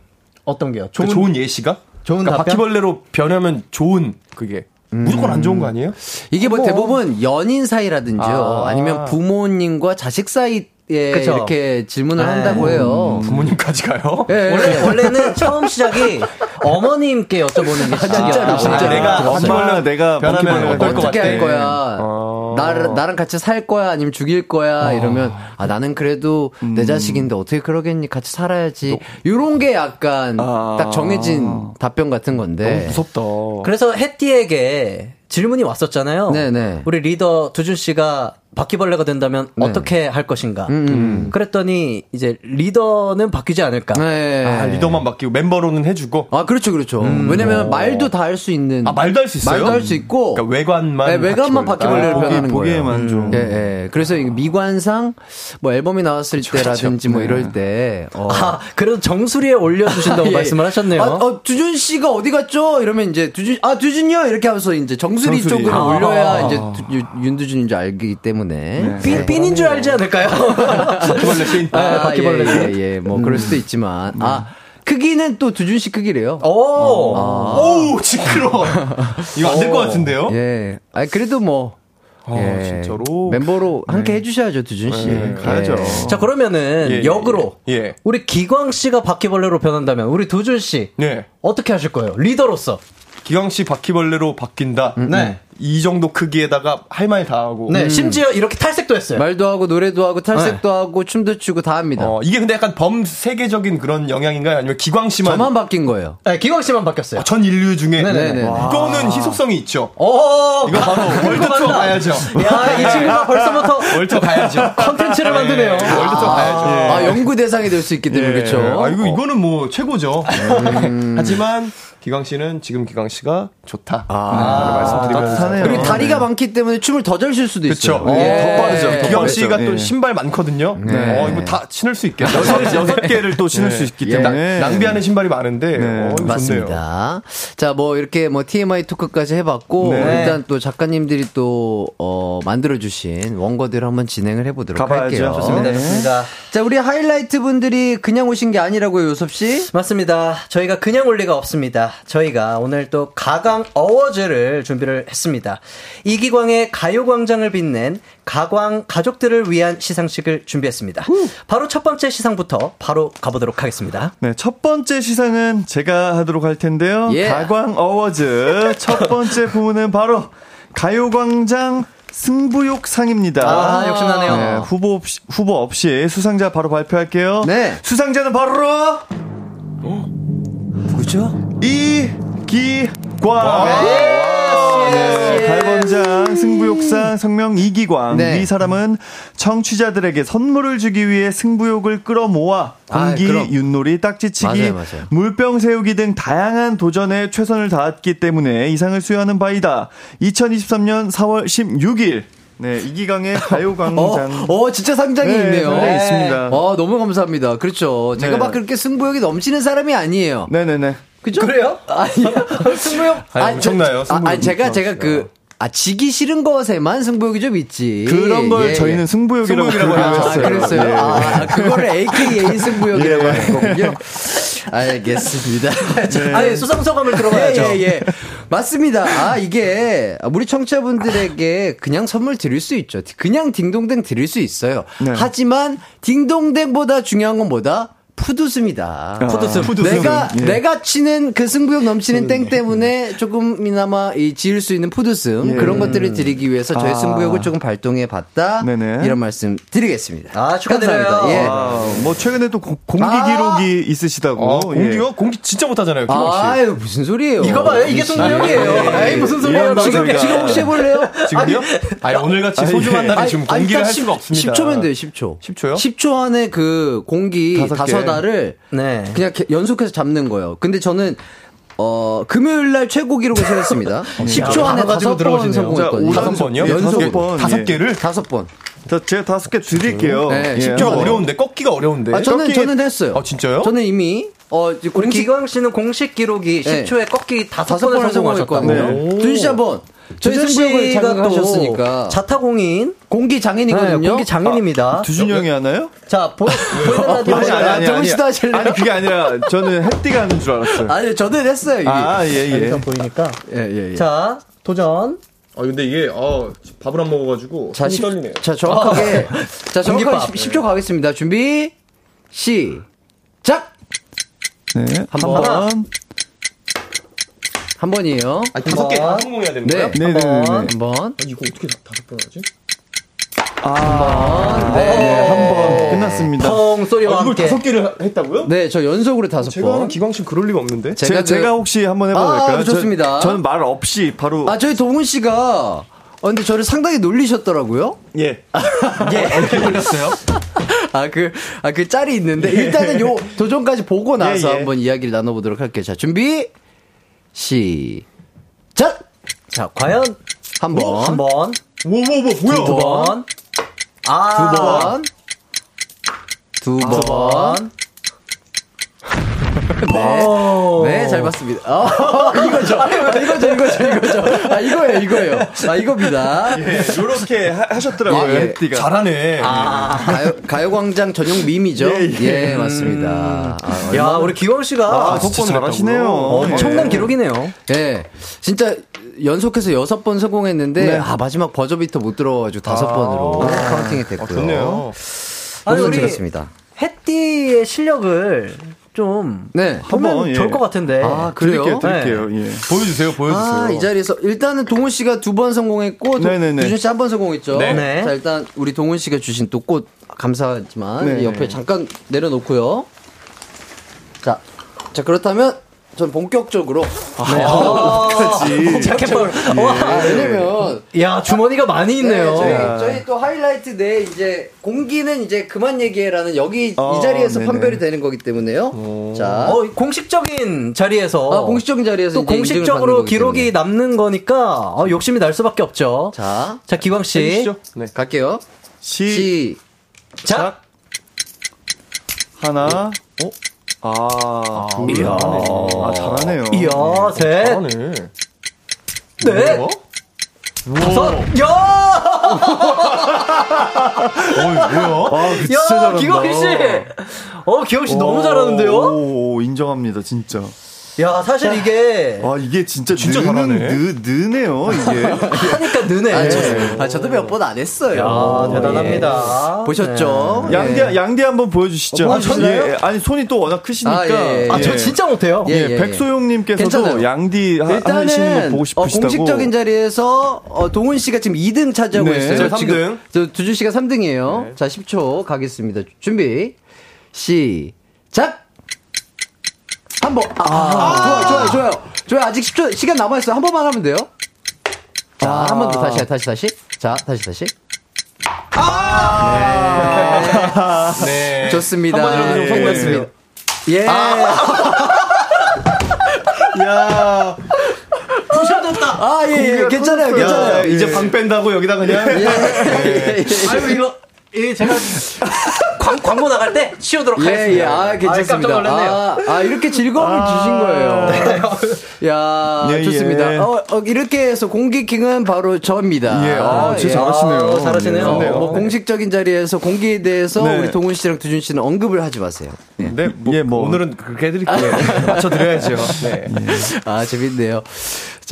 어떤 게요? 좋은, 좋은 예시가? 좋은 그러니까 답변? 바퀴벌레로 변하면 좋은 그게 무조건 안 좋은 거 아니에요? 이게 뭐, 대부분 연인 사이라든지요. 아. 아. 니면 부모님과 자식 사이 에 그쵸. 이렇게 질문을 네. 한다고 해요. 부모님까지 가요? 예, 예. 원래, 원래는 처음 시작이 어머님께 여쭤보는 게 시작이야. 진짜로, 진짜로. 내가 그렇죠. 엄마 내가 변하면 어떨 것 어떻게 같아? 할 거야? 어. 나, 나랑 같이 살 거야? 아니면 죽일 거야? 이러면, 아, 나는 그래도 음. 내 자식인데 어떻게 그러겠니? 같이 살아야지. 요런 게 약간 아. 딱 정해진 답변 같은 건데. 무섭다. 그래서 해띠에게 질문이 왔었잖아요. 네네. 우리 리더 두준 씨가 바퀴벌레가 된다면 네. 어떻게 할 것인가. 음. 그랬더니 이제 리더는 바뀌지 않을까. 네. 아, 리더만 맡기고 멤버로는 해주고. 아, 그렇죠, 그렇죠. 왜냐면 말도 다 할 수 있는. 아, 말도 할 수 있어요? 말도 할 수 있고. 그러니까 외관만. 네, 외관만 바퀴벌레를 아, 보기- 변하는 거예요. 보기에만 좀. 예, 예. 그래서 이 미관상 뭐 앨범이 나왔을 때라든지 뭐 이럴 때. 어. 아, 그래도 정수리에 올려주신다고 예. 말씀을 하셨네요. 아, 어, 두준 씨가 어디 갔죠? 이러면 이제 두준 아 두준이요 이렇게 하면서 이제 정수리, 정수리. 쪽으로 아. 올려야 이제 두- 유- 윤두준인 줄 알기 때문에. 삔, 삔인 줄 알지 않을까요? 바퀴벌레 씬. 아, 바퀴벌레. 예, 예, 예. 뭐 그럴 수도 있지만 아 크기는 또 두준 씨 크기래요. 오! 어우, 시끄러워. 이거 안 될 것 같은데요? 예. 아 그래도 뭐. 아, 예. 진짜로? 멤버로 함께 해주셔야죠 두준 씨. 네, 가야죠. 예. 자, 그러면은 예, 예, 역으로 예. 예. 우리 기광 씨가 바퀴벌레로 변한다면 우리 두준 씨 네. 어떻게 하실 거예요? 리더로서. 기광 씨 바퀴벌레로 바뀐다. 네. 이 정도 크기에다가 할 말 다 하고. 네, 심지어 이렇게 탈색도 했어요. 말도 하고 노래도 하고 탈색도 하고 춤도 추고 다 합니다. 어, 이게 근데 약간 범 세계적인 그런 영향인가요? 아니면 기광 씨만? 저만 바뀐 거예요. 네, 기광 씨만 바뀌었어요. 아, 전 인류 중에. 네네네. 와. 이거는 희소성이 있죠. 오, 이거 바로 world tour 가야죠. 야, 이 친구가 벌써부터 world tour 가야죠. 컨텐츠를 만드네요. world tour 가야죠. 아 연구 대상이 될 수 있기 때문에 그렇죠. 아, 이거, 이거는 뭐, 최고죠. 하지만, 기광 씨는 지금 기광 씨가 좋다. 아, 말씀드리면서. 따뜻하네요. 그리고 다리가 많기 때문에 춤을 더 잘 출 수도. 있어요. 예. 더 빠르죠. 기광 빠르죠. 씨가 또 예. 신발 많거든요. 어, 이거 다 신을 수 있겠다. 여섯, 여섯 개를 또 신을 수 있기 예. 때문에. 나- 낭비하는 신발이 많은데, 네. 어. 맞습니다. 자, 뭐 이렇게 뭐 TMI 토크까지 해 봤고 네. 일단 또 작가님들이 또 어, 만들어 주신 원고대로 한번 진행을 해 보도록 가봐야죠. 할게요. 좋습니다. 네, 좋습니다. 자, 우리 하이라이트 분들이 그냥 오신 게 아니라고요, 요섭 씨. 맞습니다. 저희가 그냥 올 리가 없습니다. 저희가 오늘 또 가광 어워즈를 준비를 했습니다. 이기광의 가요광장을 빛낸 가광 가족들을 위한 시상식을 준비했습니다. 바로 첫 번째 시상부터 바로 가보도록 하겠습니다. 네, 첫 번째 시상은 제가 하도록 할 텐데요. 예. 가광 어워즈 첫 번째 부문은 바로 가요광장 승부욕 상입니다. 아, 욕심나네요. 네, 후보 없이, 후보 없이 수상자 바로 발표할게요. 네. 수상자는 바로 누 구죠? 이기광. 네, 가요광장 승부욕상 성명 이기광. 네. 이 사람은 청취자들에게 선물을 주기 위해 승부욕을 끌어모아 아, 공기, 그럼. 윷놀이, 딱지치기, 맞아요, 맞아요. 물병 세우기 등 다양한 도전에 최선을 다했기 때문에 이상을 수여하는 바이다. 2023년 4월 16일. 네, 이기광의 어, 가요광장. 어, 진짜 상장이 네, 있네요. 상장이 있습니다. 어, 너무 감사합니다. 그렇죠. 제가 네. 막 그렇게 승부욕이 넘치는 사람이 아니에요. 네네네. 그죠? 그래요? 아니요. 승부욕? 아니, 엄청나요, 아, 승부욕 아니, 제가, 제가 그, 아, 지기 싫은 것에만 승부욕이 좀 있지. 그런 걸 예, 저희는 예. 승부욕이라고, 승부욕이라고 하죠. 아, 했어요. 그랬어요? 예. 아, 그거를 AKA 승부욕이라고 예. 하는 거군요. 알겠습니다. 아니, 수상소감을 들어봐야죠. 예, 예, 예. 맞습니다. 아, 이게, 우리 청취자분들에게 그냥 선물 드릴 수 있죠. 그냥 딩동댕 드릴 수 있어요. 네. 하지만, 딩동댕보다 중요한 건 뭐다? 푸드슴이다. 푸드슴. 내가 예. 내가 치는 그 승부욕 넘치는 땡 때문에 조금이나마 이 지을 수 있는 푸드슴 예. 그런 것들을 드리기 위해서 저의 아. 승부욕을 조금 발동해 봤다. 네네. 이런 말씀 드리겠습니다. 아, 축하드려요. 감사합니다. 예. 아, 뭐 최근에 또 고- 공기 아. 기록이 있으시다고. 어, 예. 공기요? 공기 진짜 못 하잖아요, 기광 씨. 아유 무슨 소리예요? 이거 봐요. 이게 승부욕이에요. 에이 무슨 소리예요? 지금 지금 혹시 해 볼래요? 지금요? 아니, 오늘 같이 소중한 날에 지금 공기를 딱할 수가 없습니다. 10초면 돼요, 10초. 10초요? 10초 안에 그 공기 다섯 다섯 개. 알을 네. 그냥 개- 연속해서 잡는 거예요. 근데 저는 어, 금요일 날 최고 기록을 세웠습니다. 10초 안에 다섯 번. 성공했거든요. 자, 다섯? 예, 다섯 연속으로. 번. 다섯 예. 개를? 다섯 번. 자, 제가 다섯 개 드릴게요. 네, 예, 좀 한번. 어려운데, 꺾기가 어려운데. 아, 저는 꺾기- 저는 했어요. 아, 진짜요? 저는 이미 어, 우리 공식 기광 씨는 공식 기록이 네. 10초에 꺾기 다섯 다섯 번을. 성공했거든요. 준씨 한번 두준 승부욕을 씨가 자극하셨으니까 또 자타공인 공기 장인이거든요. 네, 공기 장인입니다. 두준이 형이 하나요? 자, 보, 보이는 라디오 아니, 아니, 아니. 씨도 하실래요? 아니, 그게 아니라 저는 햇띠가 하는 줄 알았어요. 아니, 저는 했어요, 이게. 아, 예, 예. 일단 보이니까. 예, 예, 예. 자, 도전. 아, 근데 이게, 어, 밥을 안 먹어가지고. 자, 십- 떨리네요. 자, 정확하게. 자, 정확하게 공깃밥. 10, 초 가겠습니다. 준비, 시작! 네, 한 번. 번. 한 번이에요. 아, 다섯 개다 번. 성공해야 되는 네. 거예요? 네, 네, 네. 네. 한 번. 아, 이거 어떻게 다- 다섯 번 하지? 아, 네, 한 번. 끝났습니다. 펑 소리와 아, 이걸 함께. 다섯 개를 했다고요? 네, 저 연속으로 다섯 제가 하는 번. 기광 씨 그럴 리가 없는데? 제가 제가, 그- 제가 혹시 한번 해봐도 아, 될까요? 좋습니다. 저, 는 말 없이 바로. 아, 저희 동훈 씨가, 어, 근데 저를 상당히 놀리셨더라고요. 예. 어떻게 걸렸어요? 아, 그, 아, 그 짤이 있는데, 일단은 요 도전까지 보고 나서 예, 예. 한번 이야기를 나눠보도록 할게요. 자, 준비, 시작! 자, 과연 한 번. 한 번, 뭐, 뭐, 뭐, 뭐야? 두 번, 아, 두 번. 두 번. 두 번. 네. 오. 네, 잘 봤습니다. 아, 이거죠. 아, 이거죠, 이거죠, 이거죠. 아, 이거예요, 이거예요. 아, 이겁니다. 요렇게 하- 하셨더라고요, 아, 예. 햇띠가. 잘하네. 가요, 가요광장 전용 밈이죠? 예, 맞습니다. 아, 야, 우리 기광 씨가 아, 진짜 잘하시네요. 엄청난 예. 기록이네요. 예. 진짜 연속해서 여섯 번 성공했는데, 네. 아, 마지막 buzzer beater 못 들어가지고 다섯 번으로 counting이 됐고요. 좋네요. 아니, 우리 드렸습니다. 해띠의 실력을 좀 네. 한번, 예. 좋을 것 같은데. 아, 그래요? 드릴게요, 드릴게요. 예. 보여주세요, 보여주세요. 아, 이 자리에서 일단은 동훈 씨가 두 번 성공했고. 두준 씨 한 번 성공했죠. 네. 네. 자, 일단 우리 동훈 씨가 주신 또 꽃 감사하지만 네. 이 옆에 잠깐 내려놓고요. 자, 자 그렇다면 전 본격적으로 그렇지. 자켓볼. 아, 왜냐면 야, 주머니가 많이 있네요. 네, 저희, 저희 또 하이라이트 내 이제 공기는 이제 그만 얘기해라는 여기 어, 이 자리에서 네네. 판별이 되는 거기 때문에요. 자, 어, 공식적인 자리에서 아, 공식적인 자리에서 또 공식적으로 기록이. 남는 거니까 어, 욕심이 날 수밖에 없죠. 자, 자, 기광 씨. 해주시죠. 네. 갈게요. 시, 시, 하나, 어? 아, 둘. 이야. 아, 잘하네요. 이야, 셋, 잘하네. 넷, 뭐야? 다섯, 야! 어이, 뭐야? 아, 진짜 야. 기광 씨! 어, 기광 씨 너무 잘하는데요? 오, 인정합니다, 진짜. 야, 사실 이게 아, 이게 진짜, 진짜 느는. 느, 느네요, 이게. 하니까 느네. 아, 저, 아, 저도 몇 번 안 했어요. 아, 대단합니다. 예. 보셨죠? 네. 양디, 예. 양디 한번 보여주시죠. 어, 보여주시나요? 예, 아니, 손이 또 워낙 크시니까. 아, 예, 예. 아, 저 진짜 못해요. 예, 예, 예, 예. 백소용님께서도 괜찮아요. 양디 하, 하시는 거 일단은 보고 어, 싶으시다고. 공식적인 자리에서 어, 동훈 씨가 지금 2등 차지하고 네. 있어요. 제가 지금 3등. 저 두준 씨가 3등이에요. 자, 10초 가겠습니다. 준비. 시작. 한 번. 아, 좋아요, 좋아요, 좋아요. 좋아요. 아직 10초 시간 남아 있어요. 한 번만 하면 돼요. 자, 한번 더 다시 다시 다시. 자, 다시 다시. 네. 좋습니다. 한 번이라도 좀 성공했어요. 예. 야 부셔졌다. 아, 예, 예. 괜찮아요. 괜찮아요. 야, 이제 방 뺀다고 여기다 그냥. 예, 예, 예. 아유, 이거, 이 제가 광, 광고 나갈 때 치우도록 예, 하겠습니다. 예, 아, 괜찮습니다. 깜짝 놀랐네요. 아, 아, 이렇게 즐거움을 주신 거예요. 야, 예, 좋습니다. 예. 어, 어, 이렇게 해서 공기킹은 바로 저입니다. 예, 아, 진짜 예. 잘하시네요. 아, 잘하시네요. 네, 뭐 공식적인 자리에서 공기에 대해서 네. 우리 동훈 씨랑 두준 씨는 언급을 하지 마세요. 네, 뭐, 예, 뭐. 오늘은 그렇게 해드릴게요. 맞춰드려야죠. 네. 아, 재밌네요.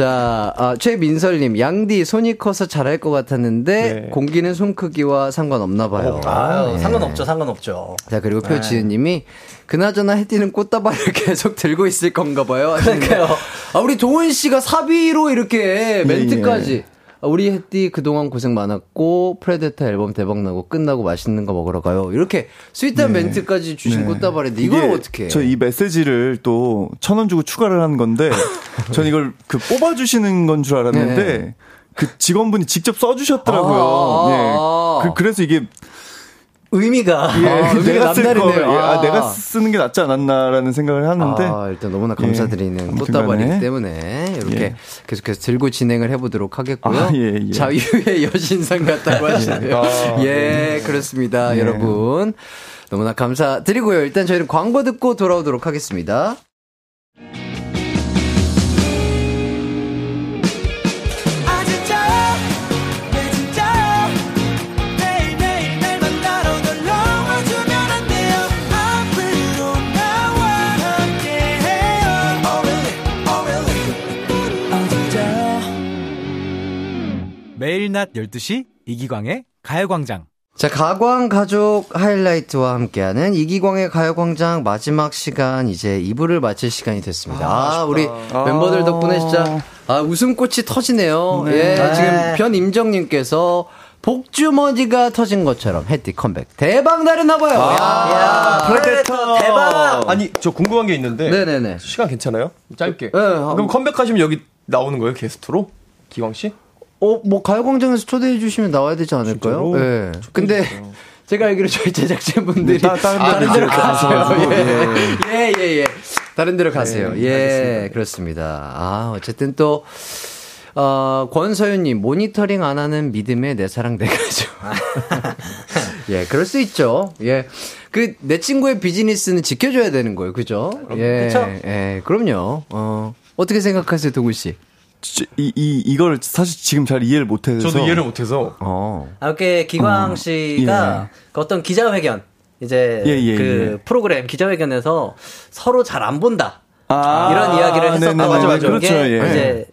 자, 아, 최민설님, 양디 손이 커서 잘할 것 같았는데 네. 공기는 손 크기와 상관없나 봐요. 아유, 예. 상관없죠, 상관없죠. 자, 그리고 표지은님이 그나저나 해띠는 꽃다발을 계속 들고 있을 건가 봐요. 그러니까요. 아, 우리 동운 씨가 사비로 이렇게 멘트까지. 예. 아, 우리 해띠 그동안 고생 많았고 프레데터 앨범 대박 나고 끝나고 맛있는 거 먹으러 가요. 이렇게 sweet한 멘트까지 주신 꽃다발인데 이걸 네. 어떻게? 저 이 메시지를 또 천 원 주고 추가를 한 건데 전 이걸 그 뽑아주시는 건 줄 알았는데 네. 그 직원분이 직접 써주셨더라고요. 아. 예. 그, 그래서 이게 의미가. 예, 아, 의미가 내가 쓸 남다르네요. 거, 예, 아, 아. 내가 쓰는 게 낫지 않았나라는 생각을 하는데 아, 일단 너무나 감사드리는 예, 꽃다발이기. 때문에 이렇게 예. 계속해서 들고 진행을 해보도록 하겠고요. 아, 예, 예. 자유의 여신상 같다고 하시네요. 예, 그렇습니다. 예. 여러분. 너무나 감사드리고요. 일단 저희는 광고 듣고 돌아오도록 하겠습니다. 매일 낮 12시 이기광의 가요광장. 자, 가광 가족 하이라이트와 함께하는 이기광의 가요광장 마지막 시간 이제 2부를 마칠 시간이 됐습니다. 아, 우리 멤버들 덕분에 진짜 아, 웃음꽃이 터지네요. 예, 지금 변임정님께서 복주머니가 터진 것처럼 해띠 컴백 대박 나려나 봐요. 야. 프레데터 대박! 아니, 저 궁금한 게 있는데. 네네네. 시간 괜찮아요? 짧게. 네, 한- 그럼 컴백하시면 여기 나오는 거예요? 게스트로? 기광 씨? 어, 뭐 가요광장에서 초대해 주시면 나와야 되지 않을까요? 예. 근데 제가 알기로 저희 제작진분들이 네, 따- 다른 데로 가세요. 가셔가지고, 예. 예, 예, 예. 다른 데로 가세요. 네, 예, 그렇습니다. 아, 어쨌든 또 어, 권서윤님, 모니터링 안 하는 믿음의 내 사랑 내가죠. 예, 그럴 수 있죠. 예. 그, 내 친구의 비즈니스는 지켜줘야 되는 거예요. 그죠? 예. 그쵸? 예, 그럼요. 어, 어떻게 생각하세요, 동훈 씨? 이, 이, 이걸 사실 지금 잘 이해를 못해서 저도 이해를 못해서. 어. 아, 이렇게 기광 어, 씨가 그 어떤 기자회견, 이제 예, 예, 그 예. 프로그램 기자회견에서 서로 잘 안 본다. 아, 이런 이야기를 했었던 네네네. 맞아, 그렇죠, 게 예. 이제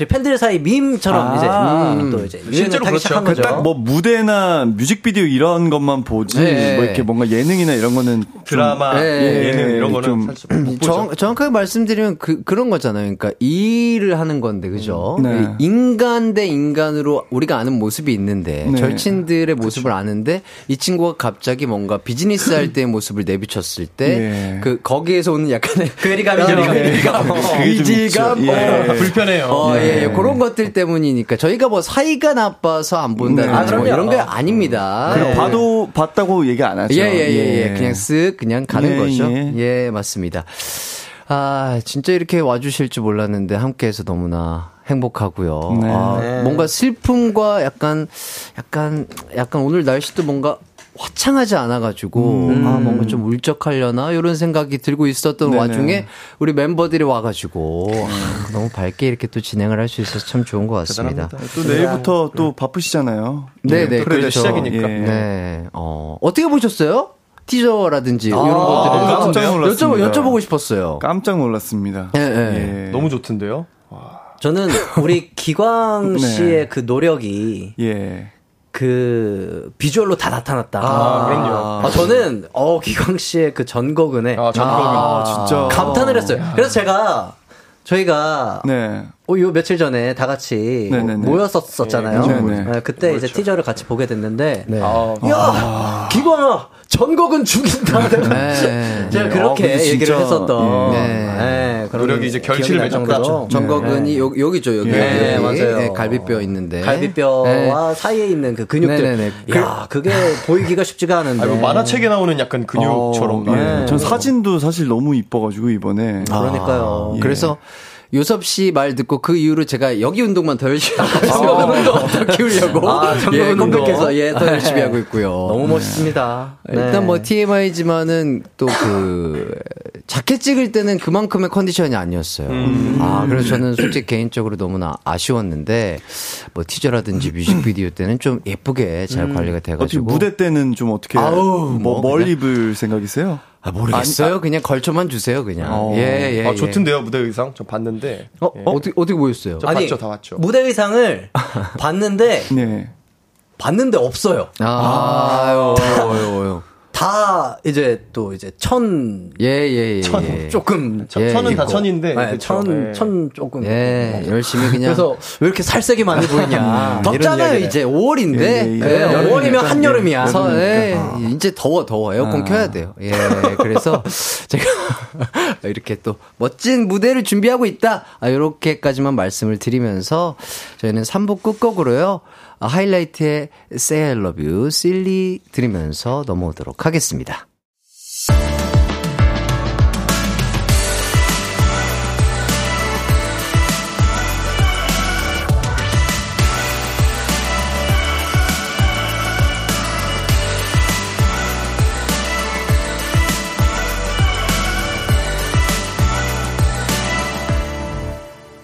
저희 팬들 사이 밈처럼 아, 이제 음. 또 이제 실제로 그렇죠. 시작한 그 거죠. 딱뭐 무대나 뮤직비디오 이런 것만 보지 네. 뭐 이렇게 뭔가 예능이나 이런 거는 좀- 드라마, 예, 예능 이런 거는 좀- 사실 못 보죠. 정, 정확하게 말씀드리면 그, 그런 거잖아요. 그러니까 일을 하는 건데, 그죠? 네. 인간 대 인간으로 우리가 아는 모습이 있는데, 네. 절친들의 모습을 아는데, 이 친구가 갑자기 뭔가 비즈니스 할 때의 모습을 내비쳤을 때, 예. 그, 거기에서 오는 약간의. 괴리감이죠. 아, 괴리감. 예. 어, 불편해요. 어, 예, 네. 예. 그런 것들 때문이니까. 저희가 뭐 사이가 나빠서 안 본다든지 네. 아, 뭐. 이런 게 아닙니다. 그리고 예. 봐도 봤다고 얘기 안 하죠. 예, 예, 예, 예. 그냥 쓱, 그냥 가는 예, 거죠. 예. 예. 맞습니다. 아, 진짜 이렇게 와주실 줄 몰랐는데, 함께해서 너무나 행복하고요. 네. 아, 네. 뭔가 슬픔과 약간, 약간, 약간 오늘 날씨도 뭔가 화창하지 않아가지고, 아, 뭔가 좀 울적하려나? 이런 생각이 들고 있었던 네네. 와중에, 우리 멤버들이 와가지고, 아, 너무 밝게 이렇게 또 진행을 할 수 있어서 참 좋은 것 같습니다. 또 내일부터 또 바쁘시잖아요. 네, 예, 네, 프레데터. 그렇죠. 시작이니까. 예. 네. 어, 어떻게 보셨어요? teaser라든지 이런 깜짝 것들을 놀랐습니다. 여쭤, 여쭤보고 싶었어요. 깜짝 놀랐습니다. 예, 예. 예. 너무 좋던데요? 저는 우리 기광 네. 씨의 그 노력이 예. 그 비주얼로 다 나타났다. 아, 그럼요. 아, 저는 어 기광 씨의 그 전곡은에 아, 전곡은. 아, 진짜. 감탄을 했어요. 그래서 제가 저희가 네. 어, 요 며칠 전에 다 같이 뭐 네네네. 모였었잖아요. 예, 네네. 네, 그때 이제 티저를 같이 보게 됐는데, 네. 아, 야, 기광아, 전곡은 죽인다. 네. 제가 아, 그렇게 근데 얘기를 했었던. 예. 네, 그런 노력이 이제 결실을 날 맺었다. 정도로 정거근이 여, 여기죠, 여기. 네, 여기. 맞아요. 네, 갈비뼈 있는데. 갈비뼈와 사이에 있는 그 근육들. 네네네. 야, 그게 보이기가 쉽지가 않은데. 아니, 뭐 만화책에 나오는 약간 근육처럼. 어, 네. 예. 전 사진도 사실 너무 이뻐가지고 이번에. 그러니까요. 예. 그래서 요섭 씨 말 듣고 그 이후로 제가 여기 운동만 더 열심히 하고 있어요. 운동 더 키우려고. 아, 예. 컴백해서 예, 더 열심히 네. 하고 있고요. 너무 멋있습니다. 일단 네. 뭐 TMI지만은 또 그 자켓 찍을 때는 그만큼의 컨디션이 아니었어요. 아 그래서 저는 솔직히 개인적으로 너무나 아쉬웠는데 뭐 티저라든지 뮤직비디오 때는 좀 예쁘게 잘 관리가 어떻게 돼가지고 무대 때는 좀 어떻게 아우, 뭐, 뭐 뭘 그냥- 입을 생각이세요? 아, 모르겠어요. 그냥 걸쳐만 주세요, 그냥. 어. 예, 예. 아, 예. 좋던데요, 무대 의상? 저 봤는데. 어, 예. 어떻게, 어떻게 보였어요? 저 봤죠, 다 봤죠. 무대 의상을 봤는데 네. 봤는데 없어요. 아, 아유, 아유, 아유. 다 이제 또 이제 천 예, 예, 예. 천. 예. 조금 천- 예, 천은 다 있고. 천인데. 네, 그쵸. 천, 예. 천 조금. 예, 열심히 그냥. 그래서 왜 이렇게 살색이 많이 보이냐. 덥잖아요, 이런 이제 5월인데. 예, 예, 예. 네, 여름이니까. 5월이면 한여름이야. 서, 예, 이제 더워, 더워. 에어컨 켜야 돼요. 예, 그래서 제가 이렇게 또 멋진 무대를 준비하고 있다. 아, 이렇게까지만 말씀을 드리면서 저희는 3부 끝곡으로요. 아, 하이라이트의 Say I Love You, Silly 들으면서 넘어오도록 하겠습니다.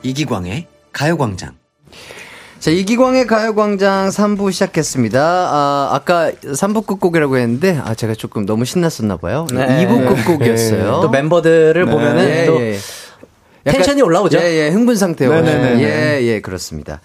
이기광의 가요광장. 자, 이기광의 가요광장 3부 시작했습니다. 아, 아까 3부 끝곡이라고 했는데, 아, 제가 조금 너무 신났었나봐요. 네. 2부 끝곡이었어요. 또 멤버들을 보면은 예, 또 예. 텐션이 올라오죠. 예, 예, 흥분 상태요. 네네네. 예, 예, 그렇습니다.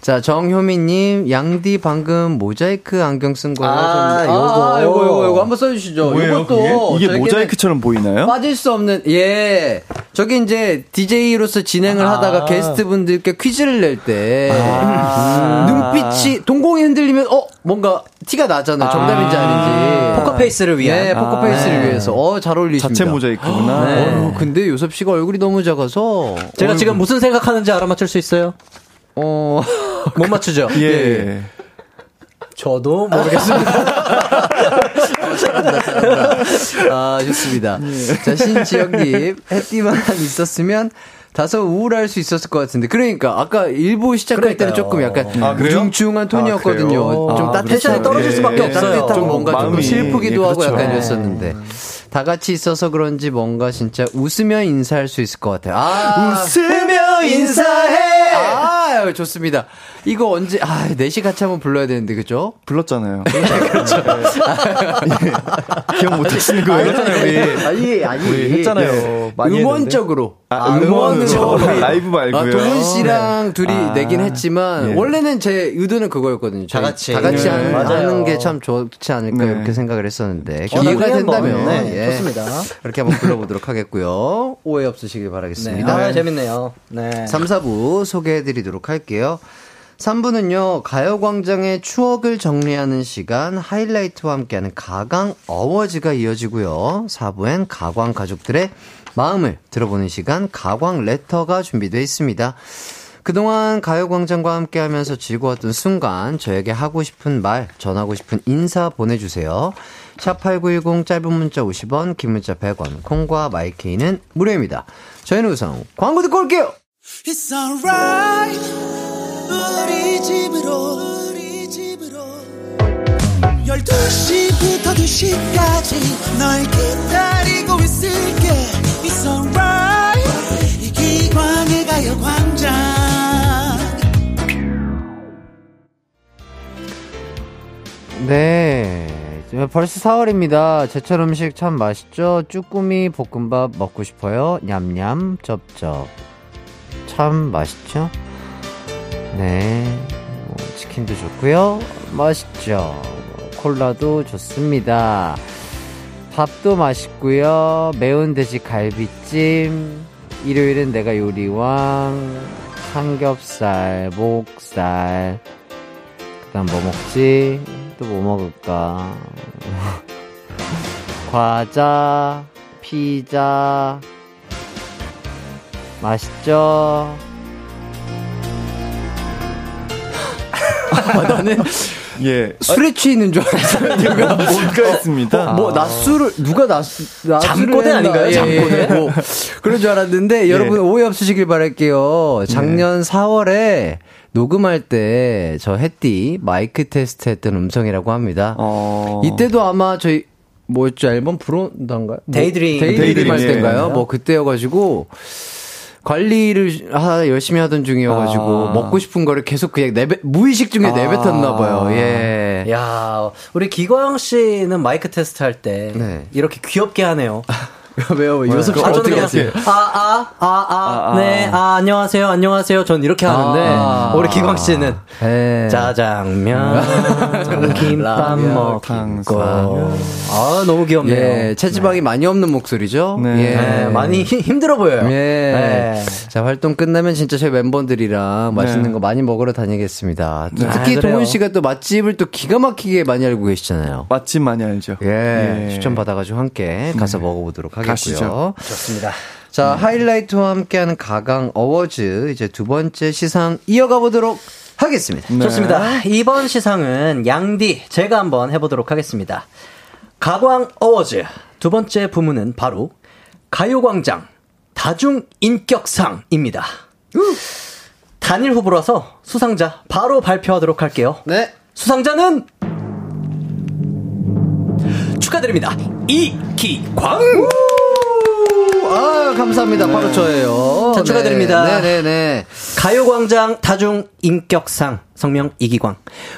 자, 정효민님, 양디 방금 모자이크 안경 쓴 거. 아, 좀- 요거. 아, 요거, 요거, 요거 한번 써주시죠. 뭐예요, 그게? 이게 모자이크처럼 보이나요? 빠질 수 없는, 예. 저기 이제 DJ로서 진행을 아. 하다가 게스트분들께 퀴즈를 낼 때, 음, 눈빛이, 동공이 흔들리면, 어, 뭔가 티가 나잖아요. 정답인지 아닌지. 포커페이스를 위한. 네, 포커페이스를 아, 네. 위해서. 어, 잘 어울리십니다. 자체 모자이크구나. 네. 어, 근데 요섭 씨가 얼굴이 너무 작아서. 제가 얼굴- 지금 무슨 생각하는지 알아맞힐 수 있어요? 어, 못 맞추죠? 예. 저도 모르겠습니다. 잘한다, 잘한다. 아, 좋습니다. 자, 신지영님, 해띠만 있었으면 다소 우울할 수 있었을 것 같은데. 그러니까, 아까 일부 시작할 때는 그러니까요. 조금 약간 아, 그래요? 뭉충한 톤이었거든요. 그래요? 좀 아, 따뜻한. 텐션이 떨어질 수밖에 예, 없어요. 따뜻하고 좀 뭔가 좀 마음이, 슬프기도 예, 하고 그렇죠. 약간 이랬었는데. 다 같이 있어서 그런지 뭔가 진짜 웃으며 인사할 수 있을 것 같아요. 아, 웃으며 인사해! 아, 좋습니다. 이거 언제, 아, 넷이 같이 한번 불러야 되는데, 그죠? 불렀잖아요. 그렇죠. 기억 못 하시는 거예요? 그렇잖아요, 우리. 아니, 아니. 우리 했잖아요. 많이 음원적으로. 아, 음원으로. 라이브 말고요. 아, 동훈 씨랑 둘이 아. 내긴 했지만, 예. 원래는 제 의도는 그거였거든요. 다 같이. 다 같이 네. 하는. 하는 게 참 좋지 않을까, 네. 이렇게 생각을 했었는데. 어, 기회가 한번, 된다면. 네, 예. 좋습니다. 이렇게 한번 불러보도록 하겠고요. 오해 없으시길 네, 바라겠습니다. 아, 재밌네요. 네. 3, 4부 소개해드리도록 할게요. 3부는요, 가요광장의 추억을 정리하는 시간, 하이라이트와 함께하는 가강 어워즈가 이어지고요. 4부엔 가광 가족들의 마음을 들어보는 시간, 가광 레터가 준비되어 있습니다. 그동안 가요광장과 함께 하면서 즐거웠던 순간, 저에게 하고 싶은 말, 전하고 싶은 인사 보내주세요. 샵8910 짧은 문자 50원, 긴 문자 100원, 콩과 마이케이는 무료입니다. 저희는 우선 광고 듣고 올게요! 우리 집으로 우리 집으로 12시부터 2시까지 널 기다리고 있을게 It's alright 이 기광의 가요광장 네. 벌써 4월입니다. 제철 음식 참 맛있죠? 쭈꾸미 볶음밥 먹고 싶어요. 냠냠, 쩝쩝. 참 맛있죠? 네. 뭐, 치킨도 좋고요. 맛있죠? 콜라도 좋습니다. 밥도 맛있고요. 매운 돼지 갈비찜. 일요일은 내가 요리왕. 삼겹살, 목살. 그다음 뭐 먹지? 또 뭐 먹을까? 과자, 피자, 맛있죠? 나는 예. 술에 취해있는 줄 알았어요. 뭔가 했습니다. 뭐 낮술을 누가 낮술 잠꼬대 아닌가요? 잠꼬대? 뭐 그런 줄 알았는데 여러분 오해 없으시길 바랄게요. 작년 4월에 녹음할 때저 햇띠 마이크 테스트 했던 음성이라고 합니다. 어. 이때도 아마 저희 뭐였죠 앨범? 데이드림. 데이드림 데이드림, 할 예. 때인가요? 뭐 그때여가지고 관리를 하, 열심히 하던 중이어가지고 아. 먹고 싶은 거를 계속 그냥 내뱉 무의식 중에 아. 내뱉었나 봐요. 예. 예. 야, 우리 기광 씨는 마이크 테스트 할때 네. 이렇게 귀엽게 하네요. 왜요? 왜요? 요즘 그거 자주 어떻게 하세요? 아, 아, 아, 아, 아, 네, 아, 안녕하세요, 안녕하세요. 전 이렇게 하는데, 아. 우리 기광 씨는 예. 짜장면, 김밥 먹고. 아, 너무 귀엽네요. 예, 체지방이 많이 없는 목소리죠? 네. 예. 네, 많이 힘- 힘들어 보여요. 예. 네. 자, 활동 끝나면 진짜 저희 멤버들이랑 맛있는 네. 거 많이 먹으러 다니겠습니다. 또 네. 특히 아. 동훈 씨가 또 맛집을 또 기가 막히게 많이 알고 계시잖아요. 맛집 많이 알죠. 예, 추천 받아가지고 함께 가서 먹어보도록 하겠고요. 가시죠. 좋습니다. 자, 하이라이트와 함께하는 가강 어워즈 이제 두 번째 시상 이어가 보도록 하겠습니다. 좋습니다. 이번 시상은 양디 제가 한번 해보도록 하겠습니다. 가광 어워즈 두 번째 부문은 바로 가요광장 다중 인격상입니다. 단일 후보라서 수상자 바로 발표하도록 할게요. 네. 수상자는 축하드립니다. 이기광. 아, 감사합니다. 바로 저예요. 자, 축하드립니다. 네, 네, 네. 가요광장 다중 인격상 성명 이기광.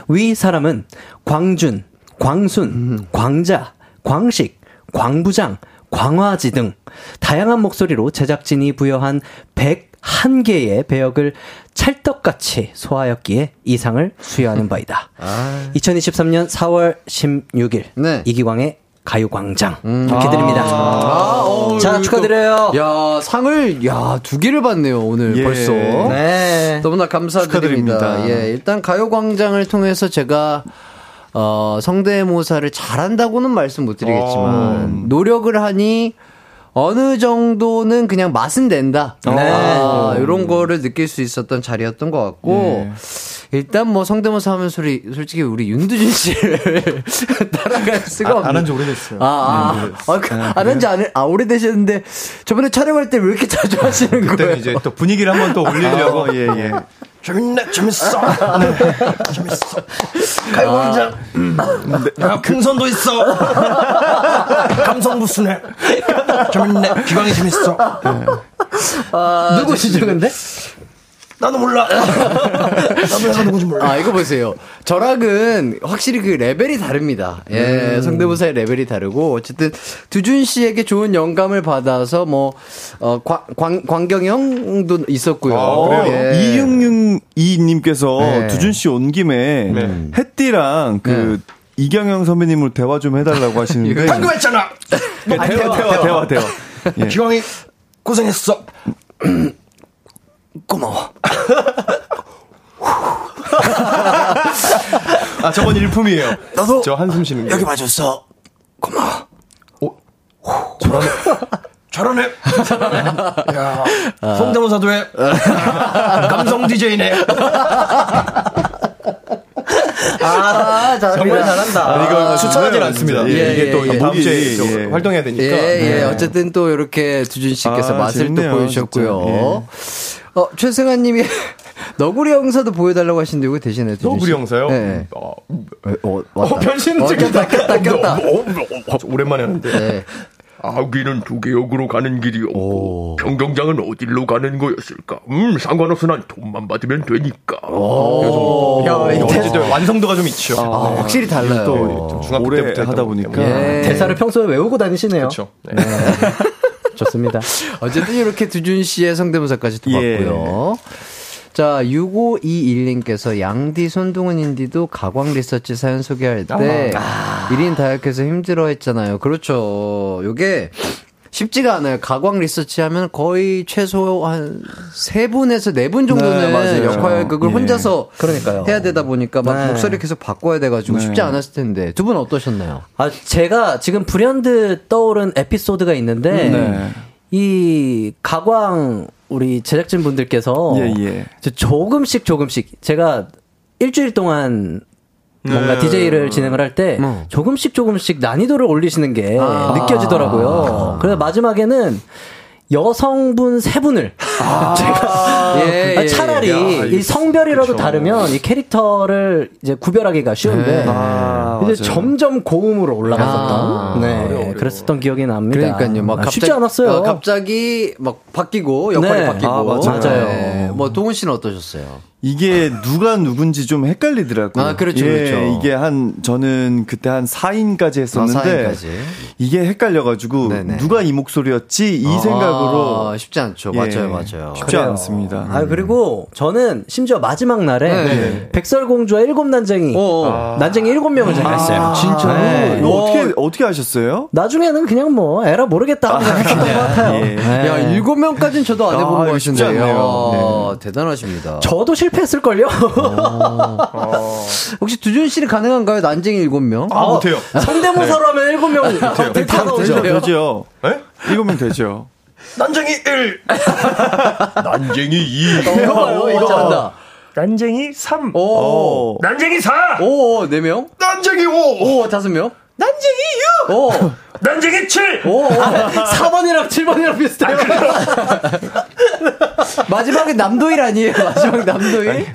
위 사람은 광준, 광순, 광자, 광식, 광부장, 광화지 등 다양한 목소리로 제작진이 부여한 101개의 배역을 찰떡같이 소화하였기에 이 상을 수여하는 바이다. 2023년 4월 16일 네. 이기광의 가요광장 이렇게 드립니다. 아, 어, 자 축하드려요. 야, 상을, 야, 두 개를 받네요, 오늘 예. 벌써. 네. 너무나 감사드립니다. 축하드립니다. 예, 일단 가요광장을 통해서 제가 어, 성대모사를 잘한다고는 말씀 못 드리겠지만 노력을 하니 어느 정도는 그냥 맛은 낸다. 네. 아, 이런 거를 느낄 수 있었던 자리였던 것 같고 일단 뭐 성대모사 하면 소리 솔직히 우리 윤두준 씨를 따라갈 수가 없는. 안한 지 오래됐어요. 아, 아, 아, 그, 안 한지 안, 해- 아, 오래되셨는데, 저번에 촬영할 때 왜 이렇게 자주 하시는 거예요? 그때는 이제 또 분위기를 한번 또 올리려고. 예, 예. 재밌네, 재밌어. 네, 재밌어. 가요광장. 야, 풍선도 있어. 감성 부수네. 재밌네. 기광이 재밌어. 누구시죠 근데? 나도 몰라. 나도 내가 누군지 몰라. 아, 이거 보세요. 저랑은 확실히 그 레벨이 다릅니다. 예, 음. 성대모사의 레벨이 다르고, 어쨌든, 두준 씨에게 좋은 영감을 받아서, 뭐, 어, 광, 광, 광경형도 있었고요. 아, 그래요? 예. 이육육 이님께서 네. 두준 씨 온 김에 네. 햇띠랑 그 이경영 선배님으로 대화 좀 해달라고 하시는데 방금 했잖아. 네, 대화 대화 대화 대화 예. 기광이 고생했어. 고마워. 아, 저건 일품이에요. 나도 저 한숨 쉬는 거. 여기 봐줬어 고마워 저러네. 야, 성대모사도 해. 감성 DJ네. 아, 정말 잘한다. 아, 이거 추천하진 않습니다. 예, 예, 이게 또 예, 다음 예. 주에 또 예. 활동해야 되니까. 예, 예. 네. 어쨌든 또 이렇게 두준 씨께서 아, 맛을 재밌네요, 또 보여주셨고요. 어, 최승환 님이 너구리 영사도 보여달라고 하시는데 이거 대신에. 너구리 형사요? 네. 어, 어, 왔다. 어, 변신 어, 중이다. 꼈다, 꼈다. 어, 어, 어, 오랜만에 하는데. 네. 아기는 두 개역으로 가는 길이요. 변경장은 어디로 가는 거였을까? 음, 상관없어. 난 돈만 받으면 되니까. 야, 이거 어쨌든 완성도가 좀 있죠. 아, 확실히 달라요. 또 중학교 오래 때부터 하다 보니까. 예. 대사를 평소에 외우고 다니시네요. 그렇죠. 네. 좋습니다. 어쨌든 이렇게 두준 씨의 성대모사까지 또 예. 봤고요. 자, 6521님께서 양디 손동훈 인디도 가광 리서치 사연 소개할 때 1인 다역해서 힘들어 했잖아요. 그렇죠. 요게 쉽지가 않아요. 가광 리서치 하면 거의 최소 한 세 분에서 네 분 정도는 네, 맞아요. 역할극을 예. 혼자서 그러니까요. 해야 되다 보니까 막 네. 목소리 계속 바꿔야 돼가지고 네. 쉽지 않았을 텐데 두 분 어떠셨나요? 아, 제가 지금 불현듯 떠오른 에피소드가 있는데, 네. 이 가광 우리 제작진 분들께서 예, 예. 저 조금씩 조금씩 제가 일주일 동안 뭔가 DJ를 진행을 할때 어. 조금씩 조금씩 난이도를 올리시는 게 아. 느껴지더라고요. 그래서 마지막에는 여성분 세 분을 제가 예, 아, 예. 차라리 야, 이 성별이라도 그쵸. 다르면 이 캐릭터를 이제 구별하기가 쉬운데 네. 아, 이제 맞아요. 점점 고음으로 올라갔었던 아, 네 그랬었던 기억이 납니다. 그러니까요. 막 아, 갑자기, 쉽지 않았어요. 어, 갑자기 막 바뀌고 역할이 네. 바뀌고 아, 맞아요. 네. 뭐 동훈 씨는 어떠셨어요? 이게 누가 누군지 좀 헷갈리더라고요. 아, 그렇죠, 예, 그렇죠. 이게 한 저는 그때 한 4인까지 했었는데 아, 4인까지. 이게 헷갈려가지고 네네. 누가 이 목소리였지 이 아, 생각으로 쉽지 않죠. 예, 맞아요, 맞아요. 쉽지 않습니다. 아 그리고 저는 심지어 마지막 날에 네. 백설공주와 일곱 난쟁이 어. 난쟁이 일곱 명을 제가 했어요. 아, 진짜로? 네. 어떻게 어떻게 하셨어요? 나 중에는 그냥 뭐 에라 모르겠다 하고 했던 것 같아요. 예. 네. 야, 일곱 명까지는 저도 안 해본 아, 것 이거 쉽지 같은데. 않네요. 야, 대단하십니다. 저도 실패했을 걸요? 혹시 두준 씨는 가능한가요? 난쟁이 일곱 명? 아, 못해요. 성대모사로 하면 일곱 명다 되죠, 나오죠. 되죠. 네? 일곱 명 되죠. 난쟁이 1. 난쟁이 2. 해봐요, 이거 한다. 난쟁이 3. 오, 난쟁이 4. 오, 네 명? 난쟁이 5. 오, 다섯 명? 난쟁이 6. 오, 난쟁이 7. 오, 오. 4번이랑 7번이랑 비슷해요. 마지막에 남도일 아니에요? 마지막 남도일?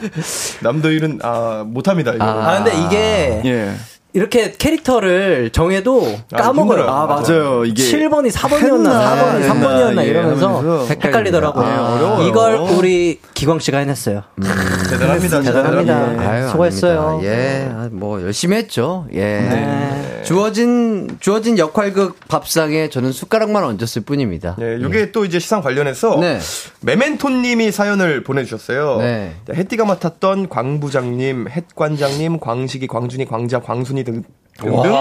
남도일은 아 못합니다. 이거. 아, 근데 이게 예. 이렇게 캐릭터를 정해도 까먹어요. 힘들어요. 아 맞아요. 이게 7번이 4번이었나, 했나, 4번이 했나, 3번이었나 예, 이러면서 헷갈리더라고요. 아, 어려워요. 이걸 우리 기광 씨가 해냈어요. 대단합니다. 대단합니다. 예. 아유, 수고했어요. 아닙니다. 예, 아, 뭐 열심히 했죠. 예. 네. 주어진 주어진 역할극 밥상에 저는 숟가락만 얹었을 뿐입니다. 예, 요게 또 이제 시상 관련해서 네. 메멘토님이 사연을 보내주셨어요. 네. 해띠가 맡았던 광 부장님, 햇 관장님, 광식이, 광준이, 광자, 광순이 등 등등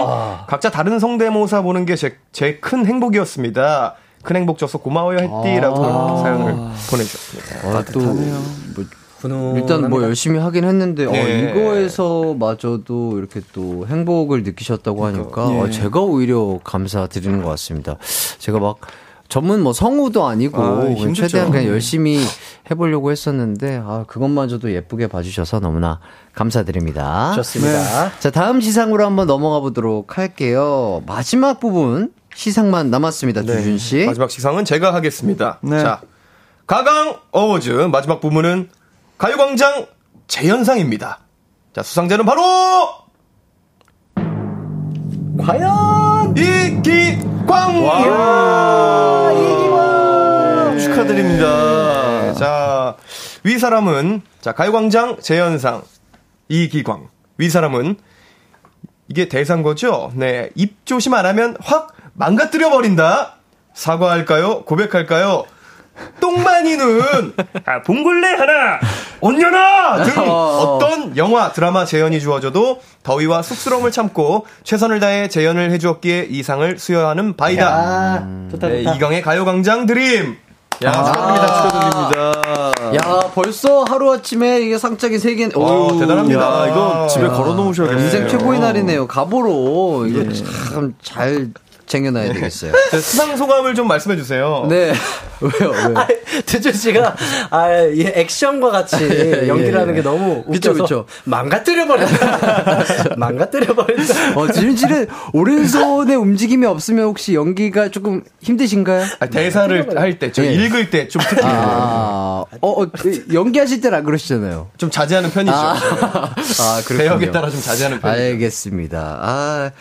각자 다른 성대모사 보는 게 제 제 큰 행복이었습니다. 큰 행복 줘서 고마워요 해띠라고 아. 사연을 보내주셨습니다. 어, 또 뭐, 분홍. 일단 뭐 열심히 하긴 했는데 어, 네. 이거에서마저도 이렇게 또 행복을 느끼셨다고 하니까 예. 어, 제가 오히려 감사드리는 것 같습니다. 제가 막 전문 뭐 성우도 아니고 아. 최대한 그냥 열심히 해보려고 했었는데 아 그것마저도 예쁘게 봐주셔서 너무나 감사드립니다. 좋습니다. 자 다음 시상으로 한번 넘어가 보도록 할게요. 마지막 부분 시상만 남았습니다, 두준 씨. 네. 마지막 시상은 제가 하겠습니다. 네. 자, 가강 어워즈 마지막 부문은 가요광장 재현상입니다. 자, 수상자는 바로 과연 이기광. 네, 축하드립니다. 네, 자, 위 사람은 자 가요광장 재현상 이기광. 위 사람은 이게 대상 거죠? 네, 입 조심 안 하면 확 망가뜨려 버린다. 사과할까요? 고백할까요? 똥만이는 아, 봉골레 하나, 온년아 등 어떤 영화, 드라마 재현이 주어져도 더위와 쑥스러움을 참고 최선을 다해 재현을 해주었기에 이 상을 수여하는 바이다. 아, 좋다, 네, 좋다. 이경의 가요광장 드림. 야, 축하드립니다. 축하드립니다. 야 벌써 하루 아침에 이게 상장이 세 개. 어, 대단합니다. 야, 이거 집에 야. 걸어 놓으셔야겠네요. 인생 최고의 날이네요. 가보로 이거 참잘 쟁여놔야 되겠어요. 자, 수상 소감을 좀 말씀해 주세요. 네 왜요 왜요? 아, 두준 씨가 아, 이 액션과 같이 예, 연기를 예. 하는 게 너무 그쵸, 웃겨서 그쵸. 망가뜨려 버린다. 망가뜨려 버린다. 어, 지준 씨는 오른손에 움직임이 없으면 혹시 연기가 조금 힘드신가요? 아, 대사를 할 때, 저 예. 읽을 때 좀 특히 아, 어, 어, 연기하실 때는 안 그러시잖아요. 좀 자제하는 편이죠. 아, 아 그렇군요. 배역에 따라 좀 자제하는 편이죠. 알겠습니다. 아,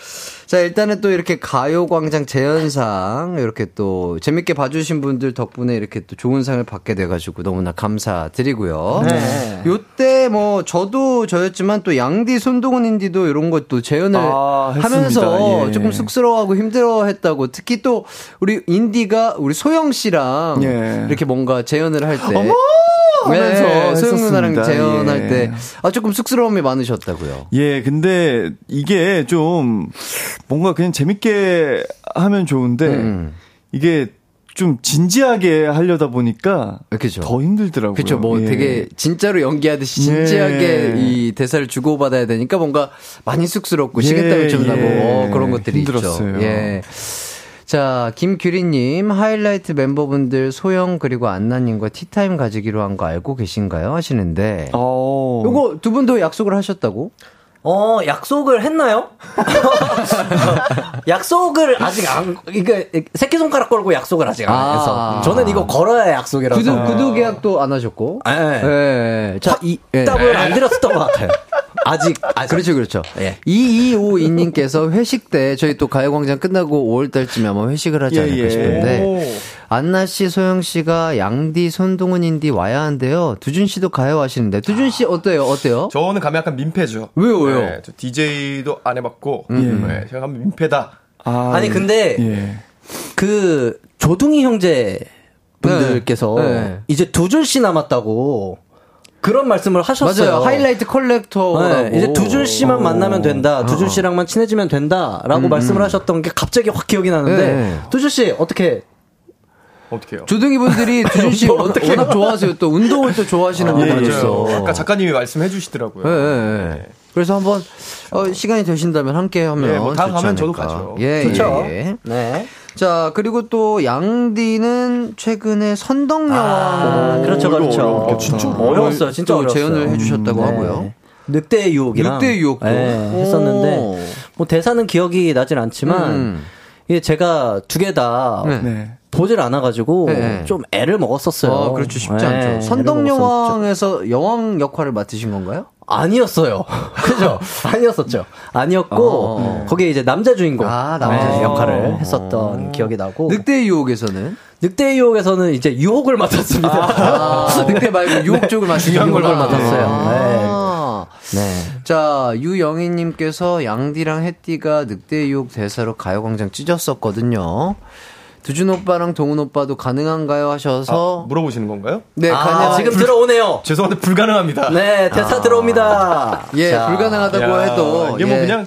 자, 일단은 또 이렇게 가요광장 재현상, 이렇게 또 재밌게 봐주신 분들 덕분에 이렇게 또 좋은 상을 받게 돼가지고 너무나 감사드리고요. 네. 요때 뭐, 저도 저였지만 또 양디, 손동훈 인디도 이런 것도 재현을 아. 하면서 예. 조금 쑥스러워하고 힘들어 했다고 특히 또 우리 인디가 우리 소영 씨랑 예. 이렇게 뭔가 재현을 할 때. 어머! 하면서 네, 소영 누나랑. 재현할 예. 때, 아, 조금 쑥스러움이 많으셨다고요. 예, 근데 이게 좀 뭔가 그냥 재밌게 하면 좋은데 음. 이게 좀 진지하게 하려다 보니까 그죠. 더 힘들더라고요. 그렇죠. 뭐 예. 되게 진짜로 연기하듯이 진지하게 예. 이 대사를 주고 받아야 되니까 뭔가 많이 쑥스럽고 예, 식은땀을 좀 나고 예. 어, 그런 것들이 힘들었어요. 있죠. 예. 자, 김규리님, 하이라이트 멤버분들 소영 그리고 안나님과 티타임 가지기로 한 거 알고 계신가요? 하시는데. 어. 요거 두 분도 약속을 하셨다고? 어, 약속을 했나요? 약속을 아직 안, 이게, 새끼손가락 걸고 약속을 아직 안 아. 해서. 저는 이거 걸어야 약속이라서. 구두, 구두 계약도 안 하셨고. 예. 예. 예. 자, 이, 예. 답을 안 드렸었던 것 같아요. 아직, 아직. 그렇죠, 그렇죠. 예. 2252님께서 회식 때 저희 또 가요광장 끝나고 5월달쯤에 아마 회식을 하지 예, 않을까 예. 싶은데 안나 씨, 소영 씨가 양디, 손동운 인디 와야 한대요. 두준 씨도 가요 하시는데. 두준 씨 어때요? 어때요? 저는 가면 약간 민폐죠. 왜요, 왜요? 네, 저 DJ도 안 해봤고, 음. 네, 제가 가면 민폐다. 아, 니 근데 예. 그 조둥이 형제 분들께서 네. 네. 이제 두준 씨 남았다고 그런 말씀을 하셨어요. 맞아요. 하이라이트 collector라고. 네, 이제 두준 씨만 어. 만나면 된다. 두준 씨랑만 친해지면 된다라고 음, 말씀을 음. 하셨던 게 갑자기 확 기억이 나는데 네. 두준 씨 어떻게 어떻게 해요? 조둥이 분들이 두준 씨뭐 워낙, 좋아하세요. 또 운동을 또 좋아하시는 아, 맞아요. 분들이었어. 아까 작가님이 말씀해 주시더라고요. 예, 예, 예. 그래서 한번 어, 시간이 되신다면 함께 하면 예, 뭐다 가면 저도. 가죠. 예, 좋죠. 예, 예. 네. 자 그리고 또 양디는 최근에 선덕여왕 아, 그렇죠, 그렇죠. 어려웠겠다. 진짜 어려웠어요, 진짜 또 어려웠어요. 재연을 해주셨다고 네. 하고요. 늑대의 유혹이랑 늑대의 유혹도. 네, 오. 했었는데 뭐 대사는 기억이 나진 않지만 음. 이게 제가 두 개다 네. 네. 보질 않아가지고 네. 좀 애를 먹었었어요. 아, 그렇죠 쉽지 네, 않죠. 선덕여왕에서 여왕 역할을 맡으신 건가요? 아니었어요. 그죠? 아니었었죠. 아니었고 어. 거기에 이제 남자 주인공 아, 남자 네. 역할을 했었던 기억이 나고 늑대의 유혹에서는 늑대의 유혹에서는 이제 유혹을 맡았습니다. 아, 늑대 말고 유혹 쪽을 맡으신 중요한 걸. 맡았어요. 아. 네. 자, 유영희님께서 양디랑 햇띠가 늑대의 유혹 대사로 가요광장 찢었었거든요. 두준 오빠랑 동훈 오빠도 가능한가요 하셔서 아, 물어보시는 건가요? 네, 아, 가능 지금 들어오네요. 죄송한데 불가능합니다. 네, 대사 들어옵니다. 예, 자, 불가능하다고 야, 해도 이게 뭐 예. 그냥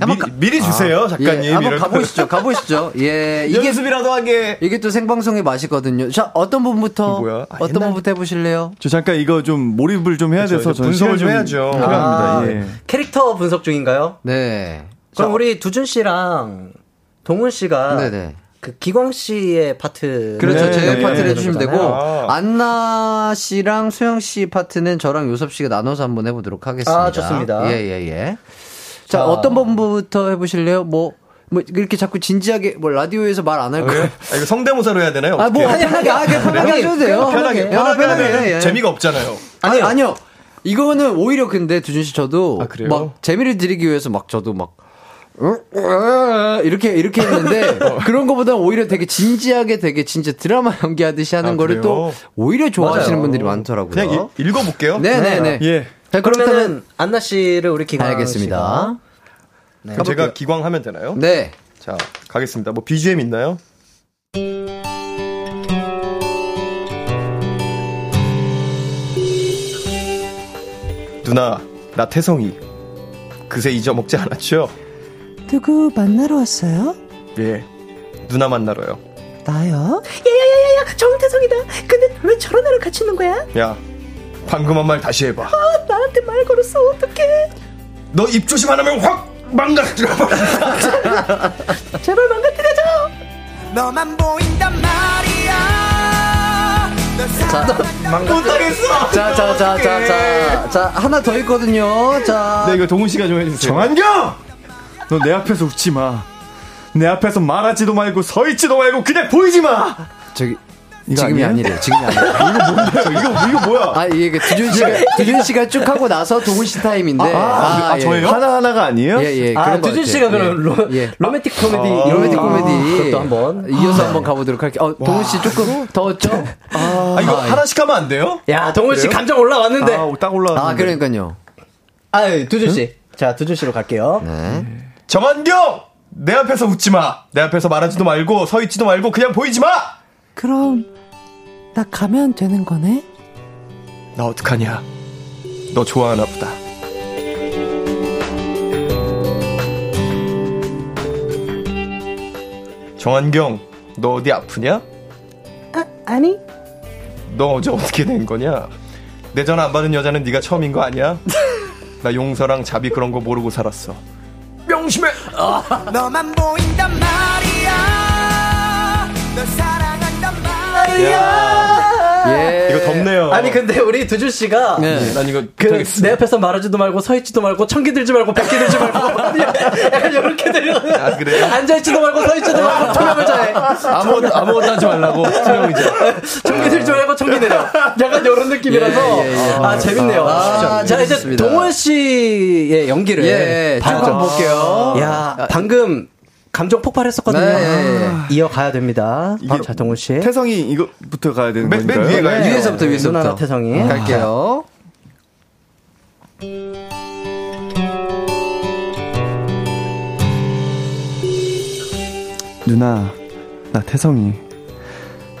한번 미리, 가- 미리 주세요, 작가님. 예, 한번 이런 가보시죠. 가보시죠. 예, 이게 연습이라도 하게. 이게 또 생방송의 맛이거든요. 자, 어떤 분부터 뭐야? 아, 어떤 옛날- 분부터 해보실래요? 저 잠깐 이거 좀 몰입을 좀 해야 그쵸, 돼서 분석을 좀 해야죠. 필요합니다. 아, 예. 캐릭터 분석 중인가요? 네. 그럼 자, 우리 두준 씨랑 동훈 씨가 네네. 그 기광 씨의 파트 그렇죠. 네, 제 네, 파트를 네, 해주시면 되고, 그러잖아요. 안나 씨랑 소영 씨 파트는 저랑 요섭 씨가 나눠서 한번 해보도록 하겠습니다. 아, 좋습니다. 예, 예, 예. 자, 자. 어떤 분부터 해보실래요? 뭐, 뭐, 이렇게 자꾸 진지하게, 뭐, 라디오에서 말 안 할 거예요? 아, 이거 성대모사로 해야 되나요? 아, 뭐, 어떻게? 편하게, 아, 그냥 편하게 하셔도 돼요. 편하게, 아, 편하게, 편하게, 하면 예. 재미가 없잖아요. 아니, 아니요. 이거는 오히려 근데 두준 씨 저도 아, 그래요? 막 재미를 드리기 위해서 막 저도 막 이렇게 이렇게 했는데 그런 거보다 오히려 되게 진지하게 되게 진짜 드라마 연기하듯이 하는 아, 거를 그래요? 또 오히려 좋아하시는 맞아요. 분들이 많더라고요. 그냥 이- 읽어볼게요. 네네네. 예. 자, 그러면은 안나 씨를 우리 기광 알겠습니다. 씨가 그럼 제가 기광 하면 되나요? 네. 자, 가겠습니다. 뭐 BGM 있나요? 누나, 나 태성이. 그새 잊어먹지 않았죠? 누구 만나러 왔어요? 예. 누나 만나러요. 나요? 야야야야야 정태성이다 근데 왜 저런 애랑 같이 있는 거야? 야, 방금 한 말 다시 해봐. 아 나한테 말 걸었어 어떡해 너 입 조심 안 하면 확 망가뜨려버려. 제발 망가뜨려줘 너만 보인단 말이야 못하겠어! 자, 자, 자, 자, 자, 자, 하나 더 있거든요. 자. 네, 이거 동운 씨가 좀 해주세요. 정한경! 너 내 앞에서 웃지 마. 내 앞에서 말하지도 말고 서 있지도 말고 그냥 보이지 마. 저기, 이거 지금이 아니에요? 아니래요. 지금이 아니래요. 이거 뭔데? 이거 이거 뭐야? 아, 이게 두준 씨가, 두준 씨가 쭉 하고 나서 동운 씨 타임인데. 아, 예. 저예요? 하나 하나가 아니에요? 예, 예. 아, 그런 것 두준. 씨가 그럼 예. 로, 예. 로맨틱 코미디 아, 로맨틱 거 코미디. 그것도 한번 이어서 한번 가보도록 할게요. 어, 동운 씨 조금 더웠죠? 아, 이거 하나씩 하면 안 돼요? 야 동훈 씨? 감정 올라왔는데 아, 딱 올라왔는데. 아, 그러니까요. 아 두준 씨. 자 두준 씨로 갈게요. 네. 정한경! 내 앞에서 웃지 마. 내 앞에서 말하지도 말고 서 있지도 말고 그냥 보이지 마. 그럼 나 가면 되는 거네? 나 어떡하냐? 너 좋아하나 보다. 정한경, 너 어디 아프냐? 아, 아니 너 어제 어떻게 된 거냐? 내 전화 안 받은 여자는 네가 처음인 거 아니야? 나 용서랑 자비 그런 거 모르고 살았어. 명심해. 너만 보인단 말이야 예. 이거 덥네요. 아니 근데 우리 두준 씨가 네. 난 이거 그. 내 앞에서 말하지도 말고 서 있지도 말고 청기 들지 말고 백기 들지 말고 약간 이렇게 들려. 아, 그래요? 앉아 있지도 말고 서 있지도 말고 투명의자에 아무것도 아무것도 하지 말라고 투명이자. 청기 들지 말고 청기 내려. 약간 이런 느낌이라서 예, 예, 예. 아 재밌네요. 아, 자 이제. 동원 씨의 연기를 예, 쭉 봐야죠. 한번 볼게요. 야 방금 감정 폭발했었거든요. 네. 이어가야 됩니다. 이게 자, 동훈 씨. 태성이 이거부터 가야 되는 맨- 맨 건가요? 위에 가야죠. 위에서부터 위에서부터 누나나 태성이. 어, 갈게요. 누나, 나 태성이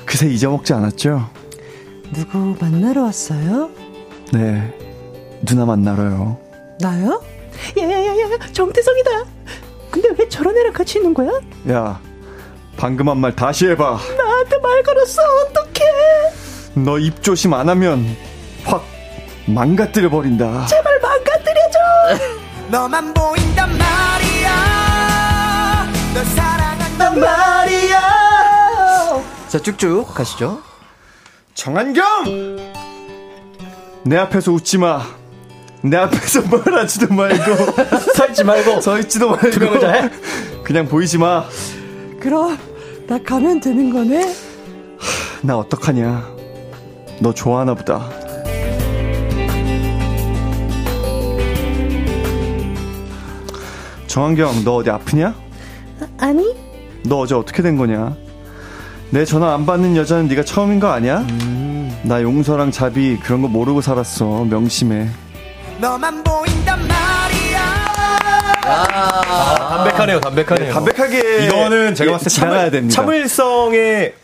그새 잊어먹지 않았죠? 누구 만나러 왔어요? 네, 누나 만나러요. 나요? 야야야야 정태성이다. 근데 왜 저런 애랑 같이 있는 거야? 야, 방금 한 말 다시 해봐. 나한테 말 걸었어. 어떡해. 너 입 조심 안 하면 확 망가뜨려 버린다. 제발 망가뜨려줘. 너만 보인단 말이야 널 사랑한단 말이야. 자, 쭉쭉 가시죠. 정한경! 내 앞에서 웃지 마. 내 앞에서 뭘 하지도 말고 서 있지 말고 서 있지도 말고 해. 그냥 보이지 마. 그럼 나 가면 되는 거네? 나 어떡하냐. 너 좋아하나 보다. 정한경, 너 어디 아프냐? 아니 너 어제 어떻게 된 거냐? 내 전화 안 받는 여자는 네가 처음인 거 아니야? 나 용서랑 자비 그런 거 모르고 살았어. 명심해. 너만 보인단 말이야 담백하네요, 담백하네요. 담백하게 이거는 제가 봤을 때 참을, 됩니다. 참을성의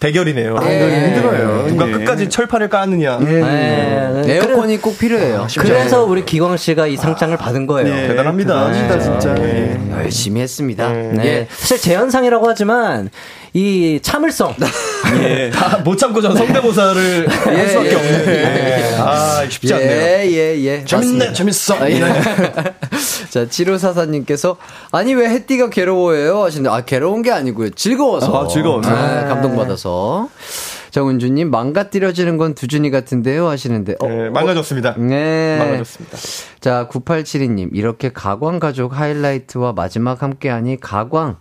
대결이네요. 아, 이거 힘들어요. 누가 예. 끝까지 철판을 까느냐. 네. 에어컨이 꼭 필요해요. 그래서 우리 기광 씨가 이 상장을 받은 거예요. 예, 대단합니다. 대단합니다, 진짜. 예. 예. 열심히 했습니다. 네. 예. 사실 재현상이라고 하지만 이 참을성 예. 다못 참고 전 성대모사를 할 수밖에 예, 없는. 예. 아, 쉽지 않네요. 예, 예, 예. 재밌네, 맞습니다. 재밌어. 아, 예. 자, 7544님께서, 아니, 왜 햇띠가 괴로워해요? 하시는데, 아, 괴로운 게 아니고요. 즐거워서. 아, 즐거워서. 아, 감동받아서. 정은주님, 망가뜨려지는 건 두준이 같은데요? 하시는데, 어, 네, 망가졌습니다. 네. 망가졌습니다. 자, 9872님, 이렇게 가광 가족 하이라이트와 마지막 함께하니 가광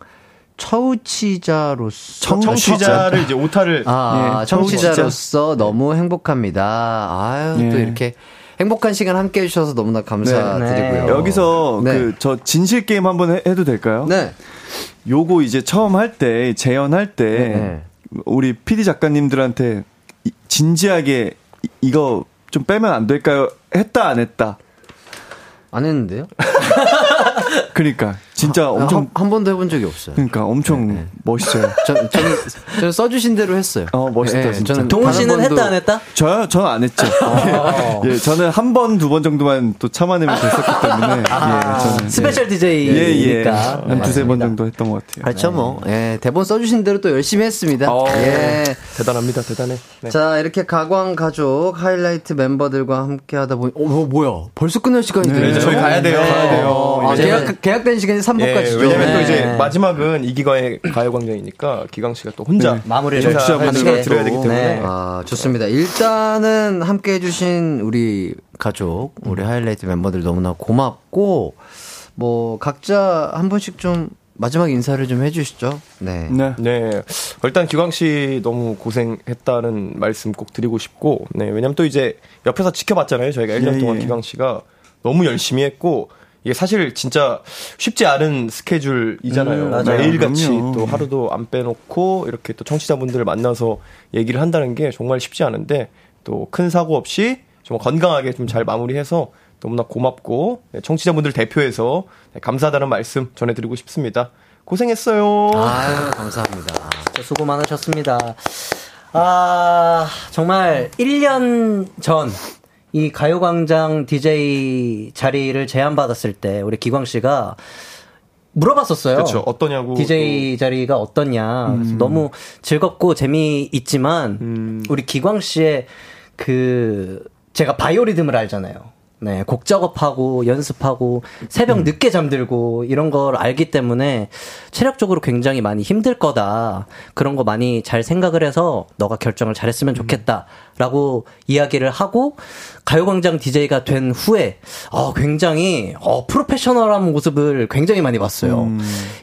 처우치자로서. 청취자를 이제 오타를 아, 예, 청취자로서 너무 행복합니다. 아유, 예. 또 이렇게 행복한 시간 함께 해주셔서 너무나 감사드리고요. 네. 여기서 네. 그저 진실 게임 한번 해- 해도 될까요? 네. 요거 이제 처음 할 때 재연할 때 네. 우리 PD 작가님들한테 이- 진지하게 이- 이거 좀 빼면 안 될까요? 했다 안 했다. 안 했는데요? 그러니까 진짜 엄청 한, 한 번도 해본 적이 없어요. 그러니까 엄청 네, 네. 멋있어요. 전, 저는, 저는 써주신 대로 했어요. 어 멋있다 예, 진짜. 저는 동운 씨는 했다 안 했다? 저요? 저는 안 했죠. 예, 저는 한 번, 두 번 정도만 또 참아내면 됐었기 때문에. 예, 저는. special 예, DJ니까. 예. 한 두세 번 정도 했던 것 같아요. 그렇죠, 뭐. 예, 대본 써주신 대로 또 열심히 했습니다. 어. 예. 대단합니다, 대단해. 네. 자, 이렇게 가광 가족 하이라이트 멤버들과 함께 하다 보니, 어, 뭐, 뭐야. 벌써 끝날 시간이 네, 저희 가야 돼요. 가야 돼요. 아, 이제. 계약, 계약된 시간이 3부까지죠. 예, 왜냐면 또 이제 네. 마지막은 이기광의 가요광장이니까 기광 씨가 또 혼자 네. 마무리를 걸 들어야 되기 때문에 네. 아, 좋습니다. 일단은 함께 해주신 우리 가족, 우리 하이라이트 멤버들 너무나 고맙고, 뭐, 각자 한 분씩 좀 마지막 인사를 좀 해주시죠. 네. 네. 네. 일단 기광 씨 너무 고생했다는 말씀 꼭 드리고 싶고, 네. 왜냐면 또 이제 옆에서 지켜봤잖아요. 저희가 1년 예, 동안 예. 기광 씨가 너무 열심히 했고, 이게 사실 진짜 쉽지 않은 스케줄이잖아요. 음, 맞아요. 매일같이 그럼요. 또 하루도 안 빼놓고 이렇게 또 청취자분들을 만나서 얘기를 한다는 게 정말 쉽지 않은데 또 큰 사고 없이 좀 건강하게 좀 잘 마무리해서 너무나 고맙고 네, 청취자분들 대표해서 네, 감사하다는 말씀 전해드리고 싶습니다. 고생했어요. 아유, 감사합니다. 진짜 수고 많으셨습니다. 아, 정말 1년 전, 이 가요광장 DJ 자리를 제안받았을 때, 우리 기광 씨가 물어봤었어요. 그렇죠. 어떠냐고. DJ 자리가 어떠냐. 그래서 너무 즐겁고 재미있지만, 우리 기광 씨의 그, 제가 바이오리듬을 알잖아요. 네, 곡 작업하고 연습하고 새벽 늦게 잠들고 이런 걸 알기 때문에 체력적으로 굉장히 많이 힘들 거다. 그런 거 많이 잘 생각을 해서 너가 결정을 잘했으면 좋겠다라고 이야기를 하고 가요광장 DJ가 된 후에 어, 굉장히 어, 프로페셔널한 모습을 굉장히 많이 봤어요.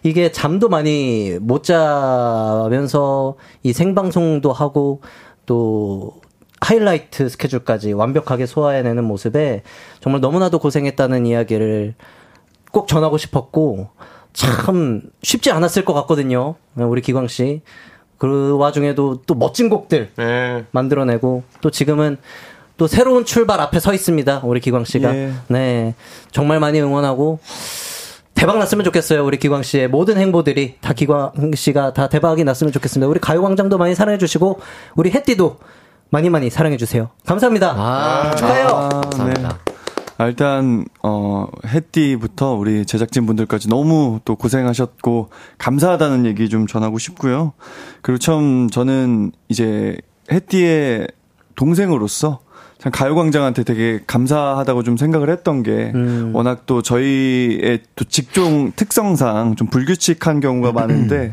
이게 잠도 많이 못 자면서 이 생방송도 하고 또 하이라이트 스케줄까지 완벽하게 소화해내는 모습에 정말 너무나도 고생했다는 이야기를 꼭 전하고 싶었고 참 쉽지 않았을 것 같거든요. 우리 기광 씨. 그 와중에도 또 멋진 곡들 네. 만들어내고 또 지금은 또 새로운 출발 앞에 서 있습니다. 우리 기광 씨가. 예. 네. 정말 많이 응원하고 대박 났으면 좋겠어요. 우리 기광 씨의 모든 행보들이 다 기광 씨가 다 대박이 났으면 좋겠습니다. 우리 가요광장도 많이 사랑해 주시고 우리 햇띠도 많이 많이 사랑해 주세요. 감사합니다. 아, 축하해요. 감사합니다. 아, 일단 어 해띠부터 우리 제작진 분들까지 너무 또 고생하셨고 감사하다는 얘기 좀 전하고 싶고요. 그리고 처음 저는 이제 해띠의 동생으로서 참 가요광장한테 되게 감사하다고 좀 생각을 했던 게 워낙 또 저희의 또 직종 특성상 좀 불규칙한 경우가 많은데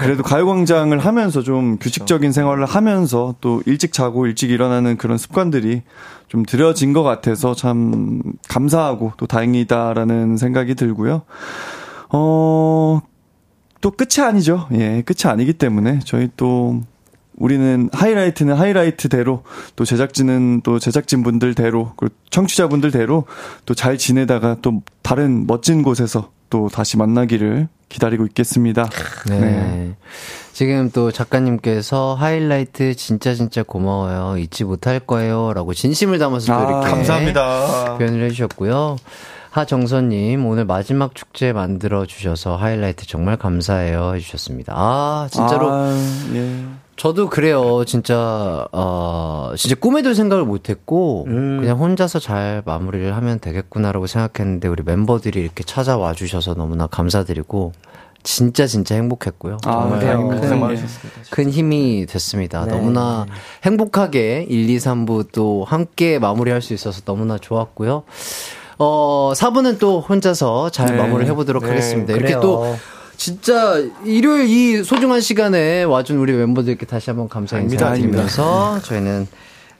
그래도 가요광장을 하면서 좀 규칙적인 생활을 하면서 또 일찍 자고 일찍 일어나는 그런 습관들이 좀 들여진 것 같아서 참 감사하고 또 다행이다라는 생각이 들고요. 어, 또 끝이 아니죠. 예, 끝이 아니기 때문에 저희 또 우리는 하이라이트는 하이라이트대로 또 제작진은 또 제작진 분들대로 그리고 청취자 분들대로 또 잘 지내다가 또 다른 멋진 곳에서 또 다시 만나기를 기다리고 있겠습니다. 네. 지금 또 작가님께서 하이라이트 진짜 진짜 고마워요. 잊지 못할 거예요. 라고 진심을 담아서 또 아, 이렇게 감사합니다. 표현을 해주셨고요. 하정선님, 오늘 마지막 축제 만들어 주셔서 하이라이트 정말 감사해요. 해주셨습니다. 아, 진짜로. 아, 예. 저도 그래요. 진짜, 어, 진짜 꿈에도 생각을 못 했고, 그냥 혼자서 잘 마무리를 하면 되겠구나라고 생각했는데, 우리 멤버들이 이렇게 찾아와 주셔서 너무나 감사드리고, 진짜 진짜 행복했고요. 아, 정말 다행입니다. 큰, 많으셨습니다. 큰 힘이 됐습니다. 네. 너무나 행복하게 1, 2, 3부 또 함께 마무리할 수 있어서 너무나 좋았고요. 어, 4부는 또 혼자서 잘 네. 마무리를 해보도록 네, 하겠습니다. 이렇게 그래요. 또 진짜 일요일 이 소중한 시간에 와준 우리 멤버들께 다시 한번 감사 아닙니다, 인사 드리면서 저희는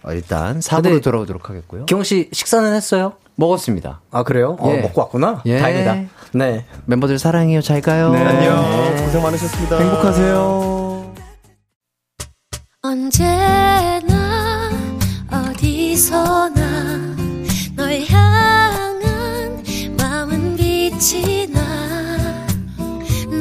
어, 일단 4부로 근데 돌아오도록 하겠고요. 기광 씨 식사는 했어요? 먹었습니다. 아 그래요? 어, 예. 먹고 왔구나. 예. 다행이다. 네. 멤버들 사랑해요. 잘 가요. 네. 안녕. 고생 많으셨습니다. 행복하세요. 언제나 어디서나 널 향한 마음은 빛이 나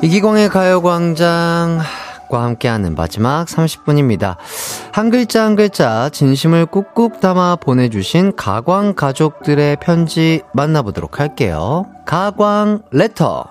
이기광의 가요광장과 함께하는 마지막 30분입니다. 한 글자 한 글자 진심을 꾹꾹 담아 보내주신 가광 가족들의 편지 만나보도록 할게요. 가광 레터.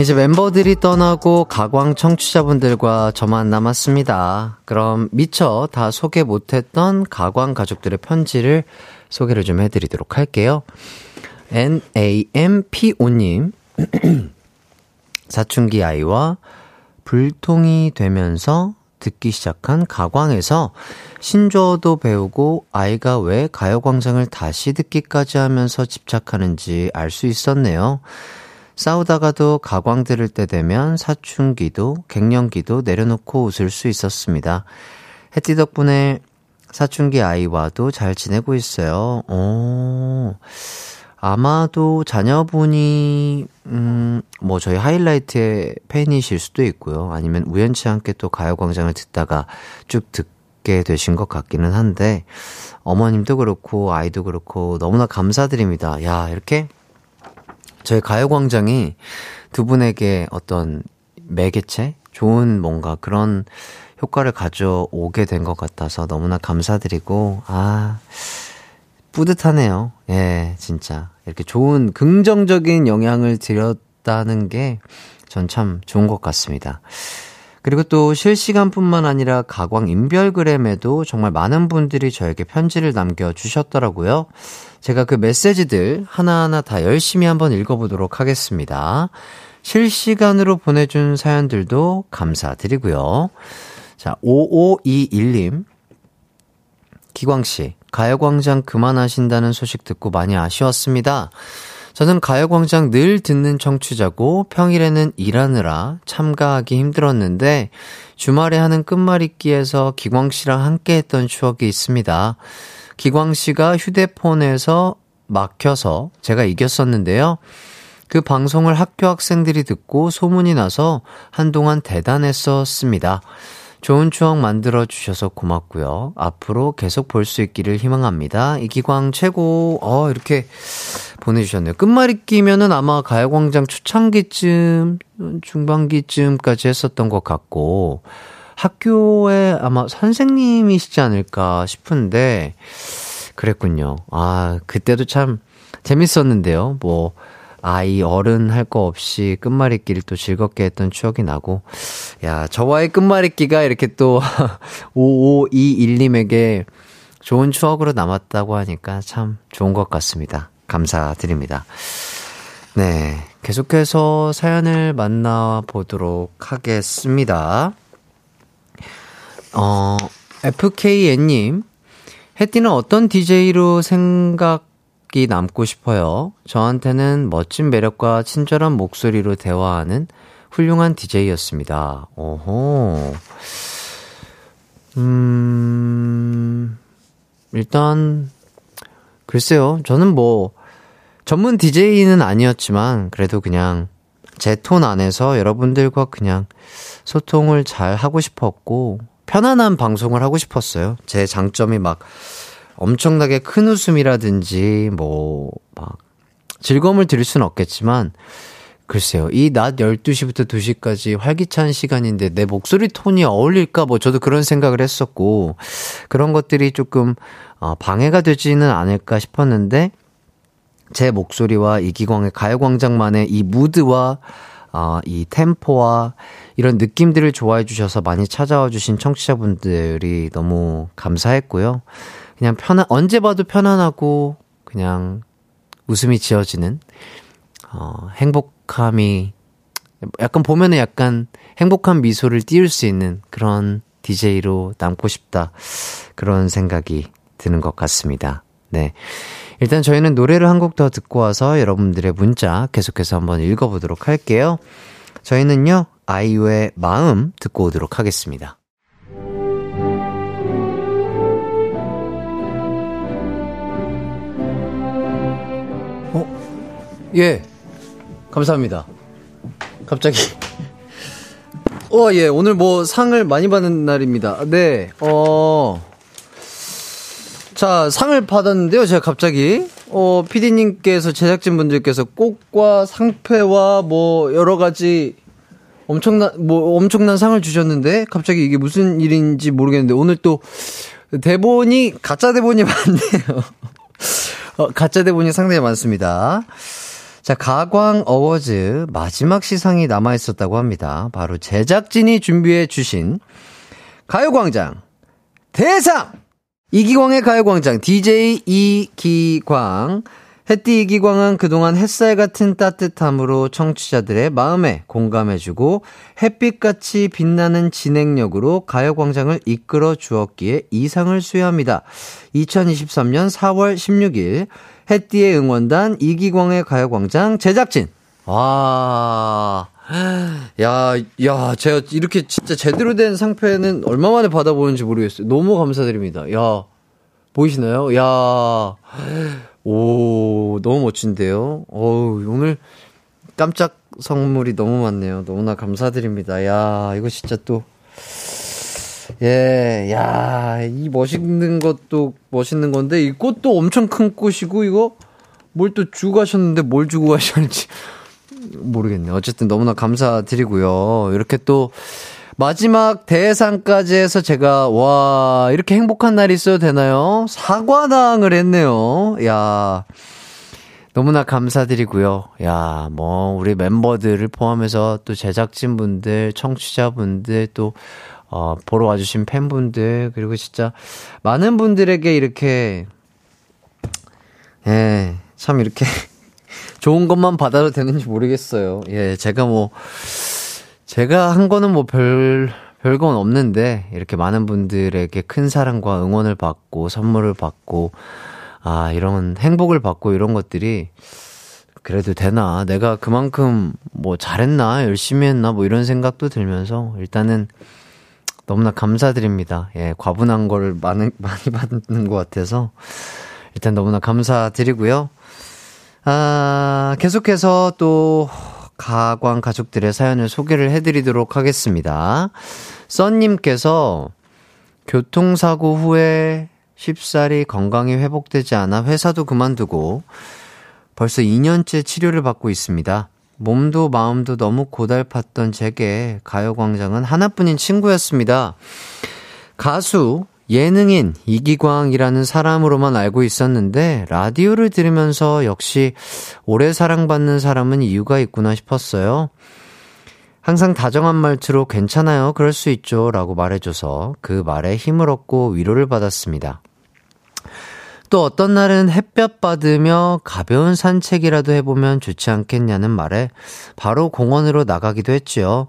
이제 멤버들이 떠나고 가광 청취자분들과 저만 남았습니다. 그럼 미처 다 소개 못했던 가광 가족들의 편지를 소개를 좀 해드리도록 할게요. NAMPO님, 사춘기 아이와 불통이 되면서 듣기 시작한 가광에서 신조어도 배우고 아이가 왜 가요광장을 다시 듣기까지 하면서 집착하는지 알 수 있었네요. 싸우다가도 가광 들을 때 되면 사춘기도 갱년기도 내려놓고 웃을 수 있었습니다. 해띠 덕분에 사춘기 아이와도 잘 지내고 있어요. 오. 아마도 자녀분이 음, 뭐 저희 하이라이트의 팬이실 수도 있고요. 아니면 우연치 않게 또 가요광장을 듣다가 쭉 듣게 되신 것 같기는 한데 어머님도 그렇고 아이도 그렇고 너무나 감사드립니다. 야 이렇게 저희 가요광장이 두 분에게 어떤 매개체? 좋은 뭔가 그런 효과를 가져오게 된 것 같아서 너무나 감사드리고, 아, 뿌듯하네요. 예, 진짜. 이렇게 좋은 긍정적인 영향을 드렸다는 게 전 참 좋은 것 같습니다. 그리고 또 실시간뿐만 아니라 가광 인별그램에도 정말 많은 분들이 저에게 편지를 남겨주셨더라고요. 제가 그 메시지들 하나하나 다 열심히 한번 읽어보도록 하겠습니다. 실시간으로 보내준 사연들도 감사드리고요. 자, 5521님. 기광씨, 가요광장 그만하신다는 소식 듣고 많이 아쉬웠습니다. 저는 가요광장 늘 듣는 청취자고 평일에는 일하느라 참가하기 힘들었는데 주말에 하는 끝말잇기에서 기광씨랑 함께 했던 추억이 있습니다. 기광 씨가 휴대폰에서 막혀서 제가 이겼었는데요. 그 방송을 학교 학생들이 듣고 소문이 나서 한동안 대단했었습니다. 좋은 추억 만들어 주셔서 고맙고요. 앞으로 계속 볼 수 있기를 희망합니다. 이기광 최고. 어, 이렇게 보내주셨네요. 끝말잇기면은 아마 가요광장 초창기쯤, 중반기쯤까지 했었던 것 같고, 학교에 아마 선생님이시지 않을까 싶은데, 그랬군요. 아, 그때도 참 재밌었는데요. 뭐, 아이, 어른 할 거 없이 끝말잇기를 또 즐겁게 했던 추억이 나고, 야, 저와의 끝말잇기가 이렇게 또 5521님에게 좋은 추억으로 남았다고 하니까 참 좋은 것 같습니다. 감사드립니다. 네. 계속해서 사연을 만나보도록 하겠습니다. 어, FKN님, 혜띠는 어떤 DJ로 생각이 남고 싶어요? 저한테는 멋진 매력과 친절한 목소리로 대화하는 훌륭한 DJ였습니다. 오호. 음, 일단, 글쎄요. 저는 뭐, 전문 DJ는 아니었지만, 그래도 그냥 제 톤 안에서 여러분들과 그냥 소통을 잘 하고 싶었고, 편안한 방송을 하고 싶었어요. 제 장점이 막 엄청나게 큰 웃음이라든지, 뭐, 막, 즐거움을 드릴 수는 없겠지만, 글쎄요. 이 낮 12시부터 2시까지 활기찬 시간인데 내 목소리 톤이 어울릴까? 뭐 저도 그런 생각을 했었고, 그런 것들이 조금, 어, 방해가 되지는 않을까 싶었는데, 제 목소리와 이기광의 가요광장만의 이 무드와, 어, 이 템포와 이런 느낌들을 좋아해 주셔서 많이 찾아와 주신 청취자분들이 너무 감사했고요. 그냥 편안, 언제 봐도 편안하고, 그냥 웃음이 지어지는, 어, 행복함이, 약간 보면은 약간 행복한 미소를 띄울 수 있는 그런 DJ로 남고 싶다. 그런 생각이 드는 것 같습니다. 네. 일단 저희는 노래를 한 곡 더 듣고 와서 여러분들의 문자 계속해서 한번 읽어보도록 할게요. 저희는요, 아이유의 마음 듣고 오도록 하겠습니다. 어? 예. 감사합니다. 갑자기. 어, 예. 오늘 뭐 상을 많이 받는 날입니다. 네. 어. 자, 상을 받았는데요. 제가 갑자기 어, 피디님께서 제작진분들께서 꽃과 상패와 뭐 여러 가지 엄청난 뭐 엄청난 상을 주셨는데 갑자기 이게 무슨 일인지 모르겠는데 오늘 또 대본이 가짜 대본이 많네요. 어, 가짜 대본이 상당히 많습니다. 자, 가광 어워즈 마지막 시상이 남아 있었다고 합니다. 바로 제작진이 준비해 주신 가요광장 대상! 이기광의 가요광장 DJ 이기광. 햇띠 이기광은 그동안 햇살 같은 따뜻함으로 청취자들의 마음에 공감해주고 햇빛같이 빛나는 진행력으로 가요광장을 이끌어 주었기에 이상을 수여합니다. 2023년 4월 16일 햇띠의 응원단 이기광의 가요광장 제작진. 와. 야, 야, 제가 이렇게 진짜 제대로 된 상패는 얼마 만에 받아보는지 모르겠어요. 너무 감사드립니다. 야, 보이시나요? 야, 오, 너무 멋진데요? 어우, 오늘 깜짝 선물이 너무 많네요. 너무나 감사드립니다. 야, 이거 진짜 또, 예, 야, 이 멋있는 것도 멋있는 건데, 이 꽃도 엄청 큰 꽃이고, 이거 뭘 또 주고 가셨는데 뭘 주고 가셨는지. 모르겠네요. 어쨌든 너무나 감사드리고요. 이렇게 또 마지막 대상까지 해서 제가 와 이렇게 행복한 날이 있어도 되나요? 사과당을 했네요. 야 너무나 감사드리고요. 야, 뭐, 우리 멤버들을 포함해서 또 제작진분들, 청취자분들, 또, 어, 보러 와주신 팬분들, 그리고 진짜 많은 분들에게 이렇게, 예, 참 이렇게 좋은 것만 받아도 되는지 모르겠어요. 예, 제가 뭐, 제가 한 거는 뭐 별, 별건 없는데 이렇게 많은 분들에게 큰 사랑과 응원을 받고 선물을 받고 아 이런 행복을 받고 이런 것들이 그래도 되나 내가 그만큼 뭐 잘했나 열심히 했나 뭐 이런 생각도 들면서 일단은 너무나 감사드립니다. 예, 과분한 거를 많이 많이 받는 것 같아서 일단 너무나 감사드리고요. 아 계속해서 또 가광 가족들의 사연을 소개를 해드리도록 하겠습니다. 썬님께서 교통사고 후에 쉽사리 건강이 회복되지 않아 회사도 그만두고 벌써 2년째 치료를 받고 있습니다. 몸도 마음도 너무 고달팠던 제게 가요광장은 하나뿐인 친구였습니다. 가수, 예능인 이기광이라는 사람으로만 알고 있었는데 라디오를 들으면서 역시 오래 사랑받는 사람은 이유가 있구나 싶었어요. 항상 다정한 말투로 괜찮아요. 그럴 수 있죠. 라고 말해줘서 그 말에 힘을 얻고 위로를 받았습니다. 또 어떤 날은 햇볕 받으며 가벼운 산책이라도 해보면 좋지 않겠냐는 말에 바로 공원으로 나가기도 했지요.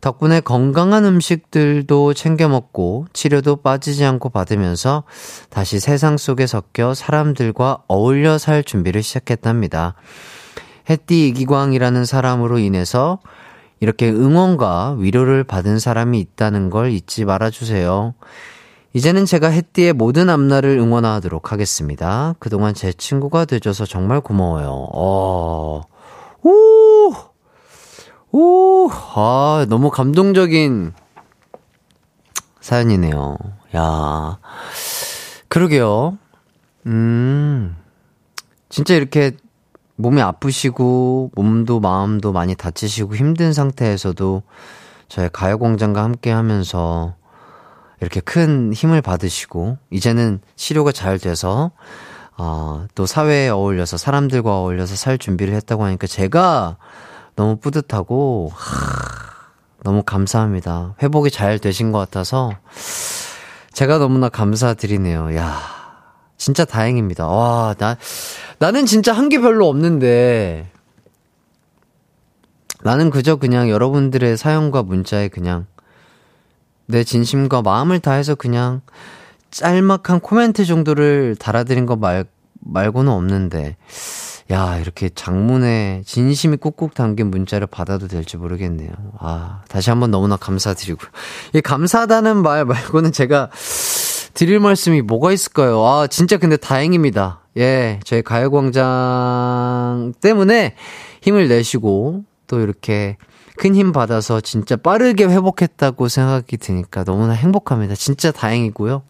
덕분에 건강한 음식들도 챙겨 먹고 치료도 빠지지 않고 받으면서 다시 세상 속에 섞여 사람들과 어울려 살 준비를 시작했답니다. 햇띠 이기광이라는 사람으로 인해서 이렇게 응원과 위로를 받은 사람이 있다는 걸 잊지 말아주세요. 이제는 제가 햇띠의 모든 앞날을 응원하도록 하겠습니다. 그동안 제 친구가 되줘서 정말 고마워요. 어, 오! 오! 아, 너무 감동적인 사연이네요. 야 그러게요. 음, 진짜 이렇게 몸이 아프시고, 몸도 마음도 많이 다치시고 힘든 상태에서도 저의 가요공장과 함께 하면서 이렇게 큰 힘을 받으시고, 이제는 치료가 잘 돼서, 어, 또 사회에 어울려서 사람들과 어울려서 살 준비를 했다고 하니까 제가 너무 뿌듯하고, 하, 너무 감사합니다. 회복이 잘 되신 것 같아서, 제가 너무나 감사드리네요. 야 진짜 다행입니다. 와, 나, 나는 진짜 한 게 별로 없는데, 나는 그저 그냥 여러분들의 사연과 문자에 그냥 내 진심과 마음을 다해서 그냥 짤막한 코멘트 정도를 달아드린 거 말, 말고는 없는데, 야, 이렇게 장문에 진심이 꾹꾹 담긴 문자를 받아도 될지 모르겠네요. 아, 다시 한번 너무나 감사드리고. 이 감사하다는 말 말고는 제가 드릴 말씀이 뭐가 있을까요? 아, 진짜 근데 다행입니다. 예, 저희 가요광장 때문에 힘을 내시고 또 이렇게 큰 힘 받아서 진짜 빠르게 회복했다고 생각이 드니까 너무나 행복합니다. 진짜 다행이고요.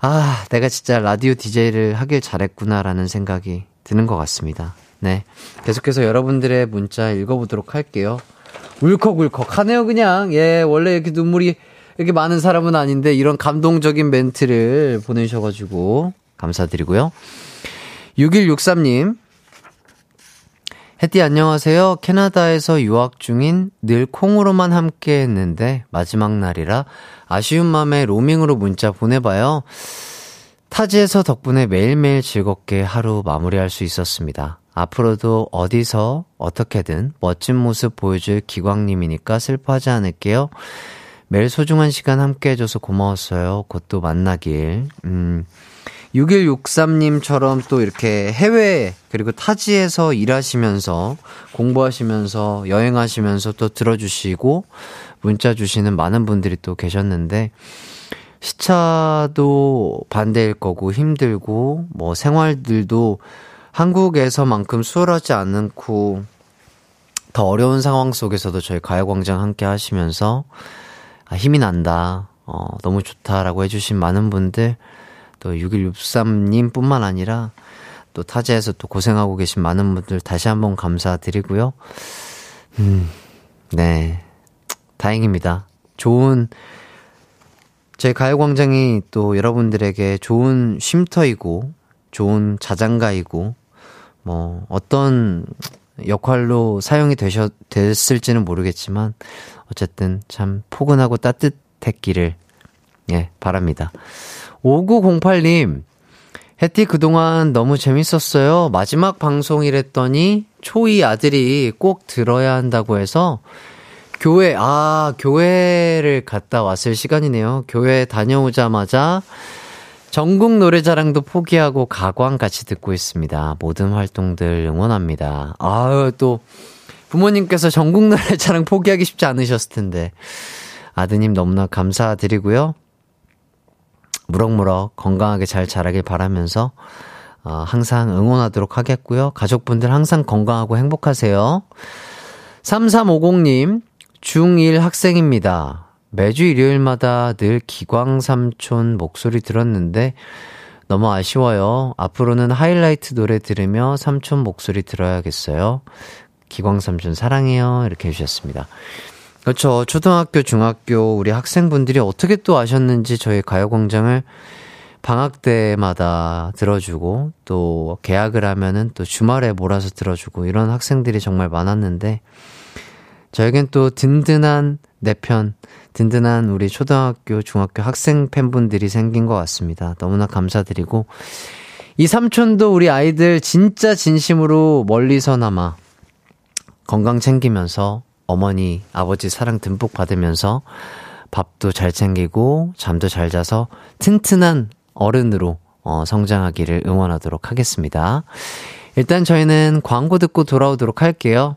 아, 내가 진짜 라디오 DJ를 하길 잘했구나라는 생각이 드는 것 같습니다. 네. 계속해서 여러분들의 문자 읽어보도록 할게요. 울컥울컥 하네요, 그냥. 예, 원래 이렇게 눈물이 이렇게 많은 사람은 아닌데 이런 감동적인 멘트를 보내주셔가지고 감사드리고요. 6163님. 혜띠 안녕하세요. 캐나다에서 유학 중인 늘 콩으로만 함께 했는데 마지막 날이라 아쉬운 마음에 로밍으로 문자 보내봐요. 타지에서 덕분에 매일매일 즐겁게 하루 마무리할 수 있었습니다. 앞으로도 어디서 어떻게든 멋진 모습 보여줄 기광님이니까 슬퍼하지 않을게요. 매일 소중한 시간 함께 해줘서 고마웠어요. 곧 또 만나길. 음, 6163님처럼 또 이렇게 해외 그리고 타지에서 일하시면서 공부하시면서 여행하시면서 또 들어주시고 문자 주시는 많은 분들이 또 계셨는데 시차도 반대일 거고 힘들고 뭐 생활들도 한국에서만큼 수월하지 않고 더 어려운 상황 속에서도 저희 가요광장 함께 하시면서 아, 힘이 난다. 어, 너무 좋다라고 해주신 많은 분들 또 6163님 뿐만 아니라 또 타지에서 또 고생하고 계신 많은 분들 다시 한번 감사드리고요. 음, 네. 다행입니다. 좋은, 제 가요광장이 또 여러분들에게 좋은 쉼터이고, 좋은 자장가이고, 뭐, 어떤 역할로 사용이 되셨, 됐을지는 모르겠지만, 어쨌든 참 포근하고 따뜻했기를, 예, 바랍니다. 5908님, 해티 그동안 너무 재밌었어요. 마지막 방송이랬더니 초이 아들이 꼭 들어야 한다고 해서 교회, 아, 교회를 갔다 왔을 시간이네요. 교회 다녀오자마자 전국 노래자랑도 포기하고 가광 같이 듣고 있습니다. 모든 활동들 응원합니다. 아유, 또 부모님께서 전국 노래자랑 포기하기 쉽지 않으셨을 텐데. 아드님 너무나 감사드리고요. 무럭무럭 건강하게 잘 자라길 바라면서 어, 항상 응원하도록 하겠고요. 가족분들 항상 건강하고 행복하세요. 3350님, 중1 학생입니다. 매주 일요일마다 늘 기광 삼촌 목소리 들었는데 너무 아쉬워요. 앞으로는 하이라이트 노래 들으며 삼촌 목소리 들어야겠어요. 기광 삼촌 사랑해요. 이렇게 해주셨습니다. 그렇죠. 초등학교, 중학교 우리 학생분들이 어떻게 또 아셨는지 저희 가요광장을 방학 때마다 들어주고 또 계약을 하면은 또 주말에 몰아서 들어주고 이런 학생들이 정말 많았는데 저에겐 또 든든한 내 편, 든든한 우리 초등학교, 중학교 학생 팬분들이 생긴 것 같습니다. 너무나 감사드리고 이 삼촌도 우리 아이들 진짜 진심으로 멀리서나마 건강 챙기면서 어머니, 아버지 사랑 듬뿍 받으면서 밥도 잘 챙기고 잠도 잘 자서 튼튼한 어른으로 어, 성장하기를 응원하도록 하겠습니다. 일단 저희는 광고 듣고 돌아오도록 할게요.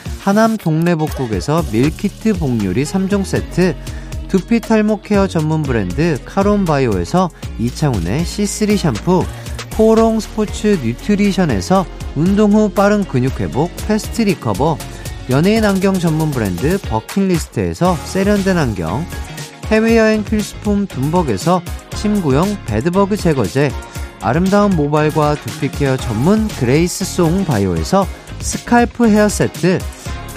하남 동래복국에서 밀키트 복요리 3종 세트, 두피 탈모 케어 전문 브랜드 카론바이오에서 이창훈의 C3 샴푸, 코오롱 스포츠 뉴트리션에서 운동 후 빠른 근육 회복 패스트 리커버, 연예인 안경 전문 브랜드 버킷리스트에서 세련된 안경, 해외여행 필수품 둠벅에서 침구용 bedbug 제거제, 아름다운 모발과 두피 케어 전문 그레이스 송 바이오에서 scalp hair 세트,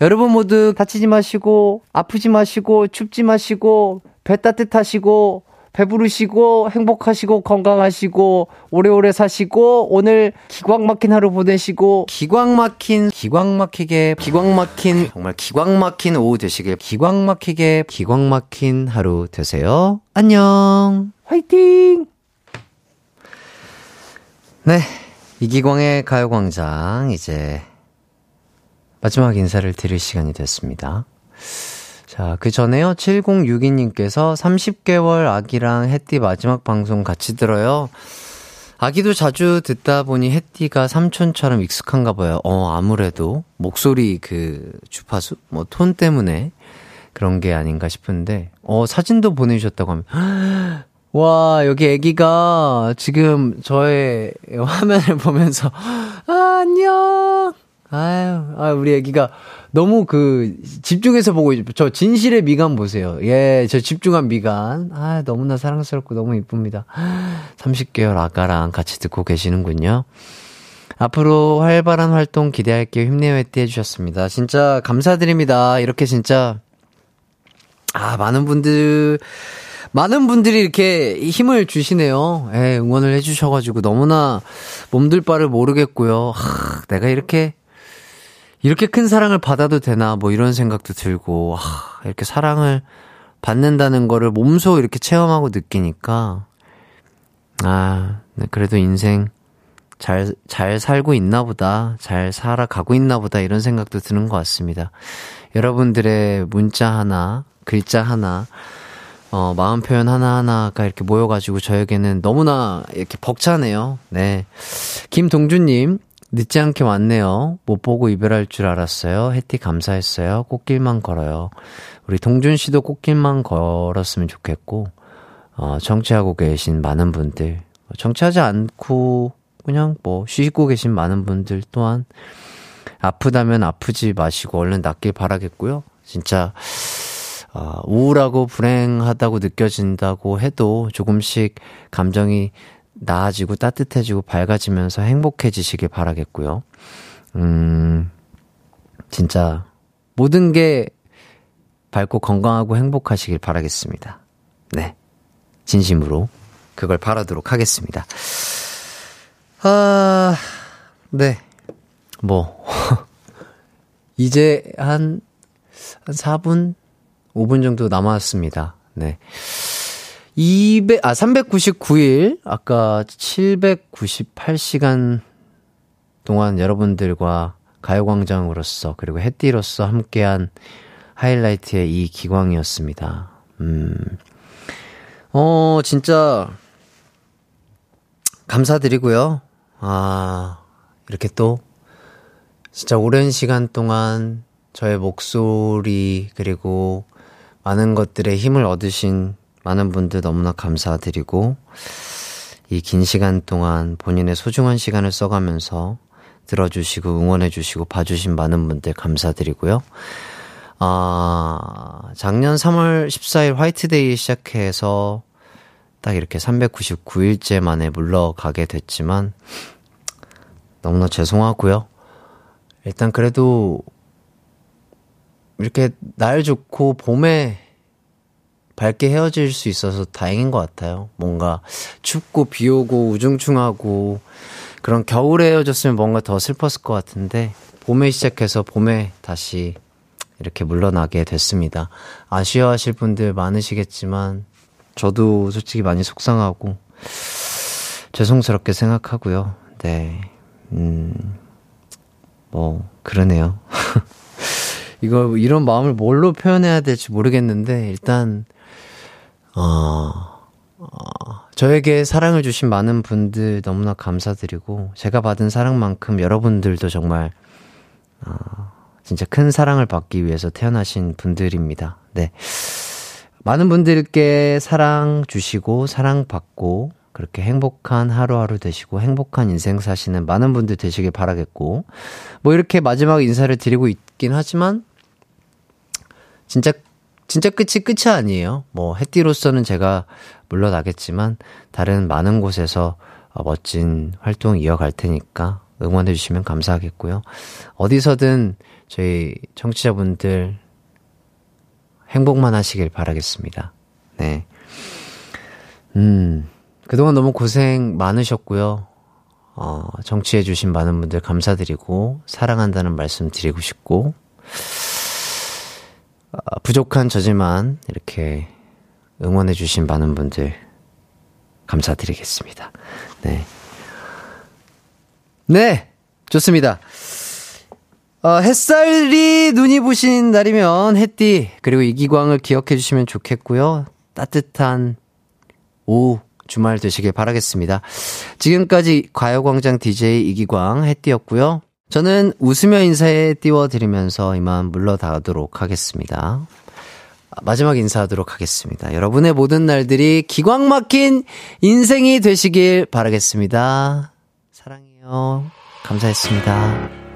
여러분 모두 다치지 마시고, 아프지 마시고, 춥지 마시고, 배 따뜻하시고, 배부르시고, 행복하시고, 건강하시고, 오래오래 사시고, 오늘 기광 막힌 하루 보내시고, 기광 막힌, 기광 막히게, 기광 막힌, 정말 기광 막힌 오후 되시길, 기광 막히게, 기광 막힌 하루 되세요. 안녕. 화이팅! 네. 이기광의 가요광장, 이제, 마지막 인사를 드릴 시간이 됐습니다. 자, 그 전에요. 7062님께서 30개월 아기랑 햇띠 마지막 방송 같이 들어요. 아기도 자주 듣다 보니 햇띠가 삼촌처럼 익숙한가 봐요. 어, 아무래도 목소리 그 주파수, 뭐 톤 때문에 그런 게 아닌가 싶은데, 어, 사진도 보내주셨다고 하면, 와, 여기 아기가 지금 저의 화면을 보면서, 아, 안녕! 아유, 아, 우리 애기가 너무 그, 집중해서 보고, 있, 저 진실의 미간 보세요. 예, 저 집중한 미간. 아, 너무나 사랑스럽고 너무 이쁩니다. 30개월 아가랑 같이 듣고 계시는군요. 앞으로 활발한 활동 기대할게요. 힘내요, 했대 해주셨습니다. 진짜 감사드립니다. 이렇게 진짜, 아, 많은 분들, 많은 분들이 이렇게 힘을 주시네요. 예, 응원을 해주셔가지고 너무나 몸둘 바를 모르겠고요. 하, 내가 이렇게 이렇게 큰 사랑을 받아도 되나 뭐 이런 생각도 들고 하, 이렇게 사랑을 받는다는 거를 몸소 이렇게 체험하고 느끼니까 아 네, 그래도 인생 잘, 잘 살고 있나 보다, 잘 살아가고 있나 보다, 이런 생각도 드는 것 같습니다. 여러분들의 문자 하나, 글자 하나, 어, 마음 표현 하나하나가 이렇게 모여가지고 저에게는 너무나 이렇게 벅차네요. 네. 김동준님, 늦지 않게 왔네요. 못 보고 이별할 줄 알았어요. 해티 감사했어요. 꽃길만 걸어요. 우리 동준 씨도 꽃길만 걸었으면 좋겠고, 어, 청취하고 계신 많은 분들, 청취하지 않고 그냥 뭐 쉬고 계신 많은 분들 또한 아프다면 아프지 마시고 얼른 낫길 바라겠고요. 진짜 어, 우울하고 불행하다고 느껴진다고 해도 조금씩 감정이 나아지고 따뜻해지고 밝아지면서 행복해지시길 바라겠고요. 음, 진짜 모든 게 밝고 건강하고 행복하시길 바라겠습니다. 네. 진심으로 그걸 바라도록 하겠습니다. 아, 네. 뭐, 이제 한, 한 4분? 5분 정도 남았습니다. 네. 200, 아, 399일, 아까 798시간 동안 여러분들과 가요광장으로서, 그리고 해띠로서 함께한 하이라이트의 이 기광이었습니다. 음. 어, 진짜, 감사드리고요. 아, 이렇게 또, 진짜 오랜 시간 동안 저의 목소리, 그리고 많은 것들에 힘을 얻으신 많은 분들 너무나 감사드리고, 이 긴 시간 동안 본인의 소중한 시간을 써가면서 들어주시고, 응원해주시고, 봐주신 많은 분들 감사드리고요. 아, 작년 3월 14일 화이트데이 시작해서 딱 이렇게 399일째 만에 물러가게 됐지만, 너무나 죄송하고요. 일단 그래도, 이렇게 날 좋고 봄에 밝게 헤어질 수 있어서 다행인 것 같아요. 뭔가 춥고 비 오고 우중충하고 그런 겨울에 헤어졌으면 뭔가 더 슬펐을 것 같은데 봄에 시작해서 봄에 다시 이렇게 물러나게 됐습니다. 아쉬워하실 분들 많으시겠지만 저도 솔직히 많이 속상하고 죄송스럽게 생각하고요. 네. 음, 뭐, 그러네요. 이거, 이런 마음을 뭘로 표현해야 될지 모르겠는데, 일단, 어, 어, 저에게 사랑을 주신 많은 분들 너무나 감사드리고, 제가 받은 사랑만큼 여러분들도 정말, 어, 진짜 큰 사랑을 받기 위해서 태어나신 분들입니다. 네. 많은 분들께 사랑 주시고, 사랑 받고, 그렇게 행복한 하루하루 되시고, 행복한 인생 사시는 많은 분들 되시길 바라겠고, 뭐 이렇게 마지막 인사를 드리고 있긴 하지만, 진짜, 진짜 끝이 끝이 아니에요. 뭐, 해띠로서는 제가 물러나겠지만, 다른 많은 곳에서 멋진 활동 이어갈 테니까, 응원해주시면 감사하겠고요. 어디서든 저희 청취자분들 행복만 하시길 바라겠습니다. 네. 음, 그동안 너무 고생 많으셨고요. 어, 정치해주신 많은 분들 감사드리고, 사랑한다는 말씀 드리고 싶고, 어, 부족한 저지만 이렇게 응원해주신 많은 분들 감사드리겠습니다. 네. 네! 좋습니다. 어, 햇살이 눈이 부신 날이면 햇띠, 그리고 이기광을 기억해 주시면 좋겠고요. 따뜻한 오후 주말 되시길 바라겠습니다. 지금까지 가요광장 DJ 이기광 햇띠였고요. 저는 웃으며 인사해 띄워드리면서 이만 물러가도록 하겠습니다. 마지막 인사하도록 하겠습니다. 여러분의 모든 날들이 기광 막힌 인생이 되시길 바라겠습니다. 사랑해요. 감사했습니다.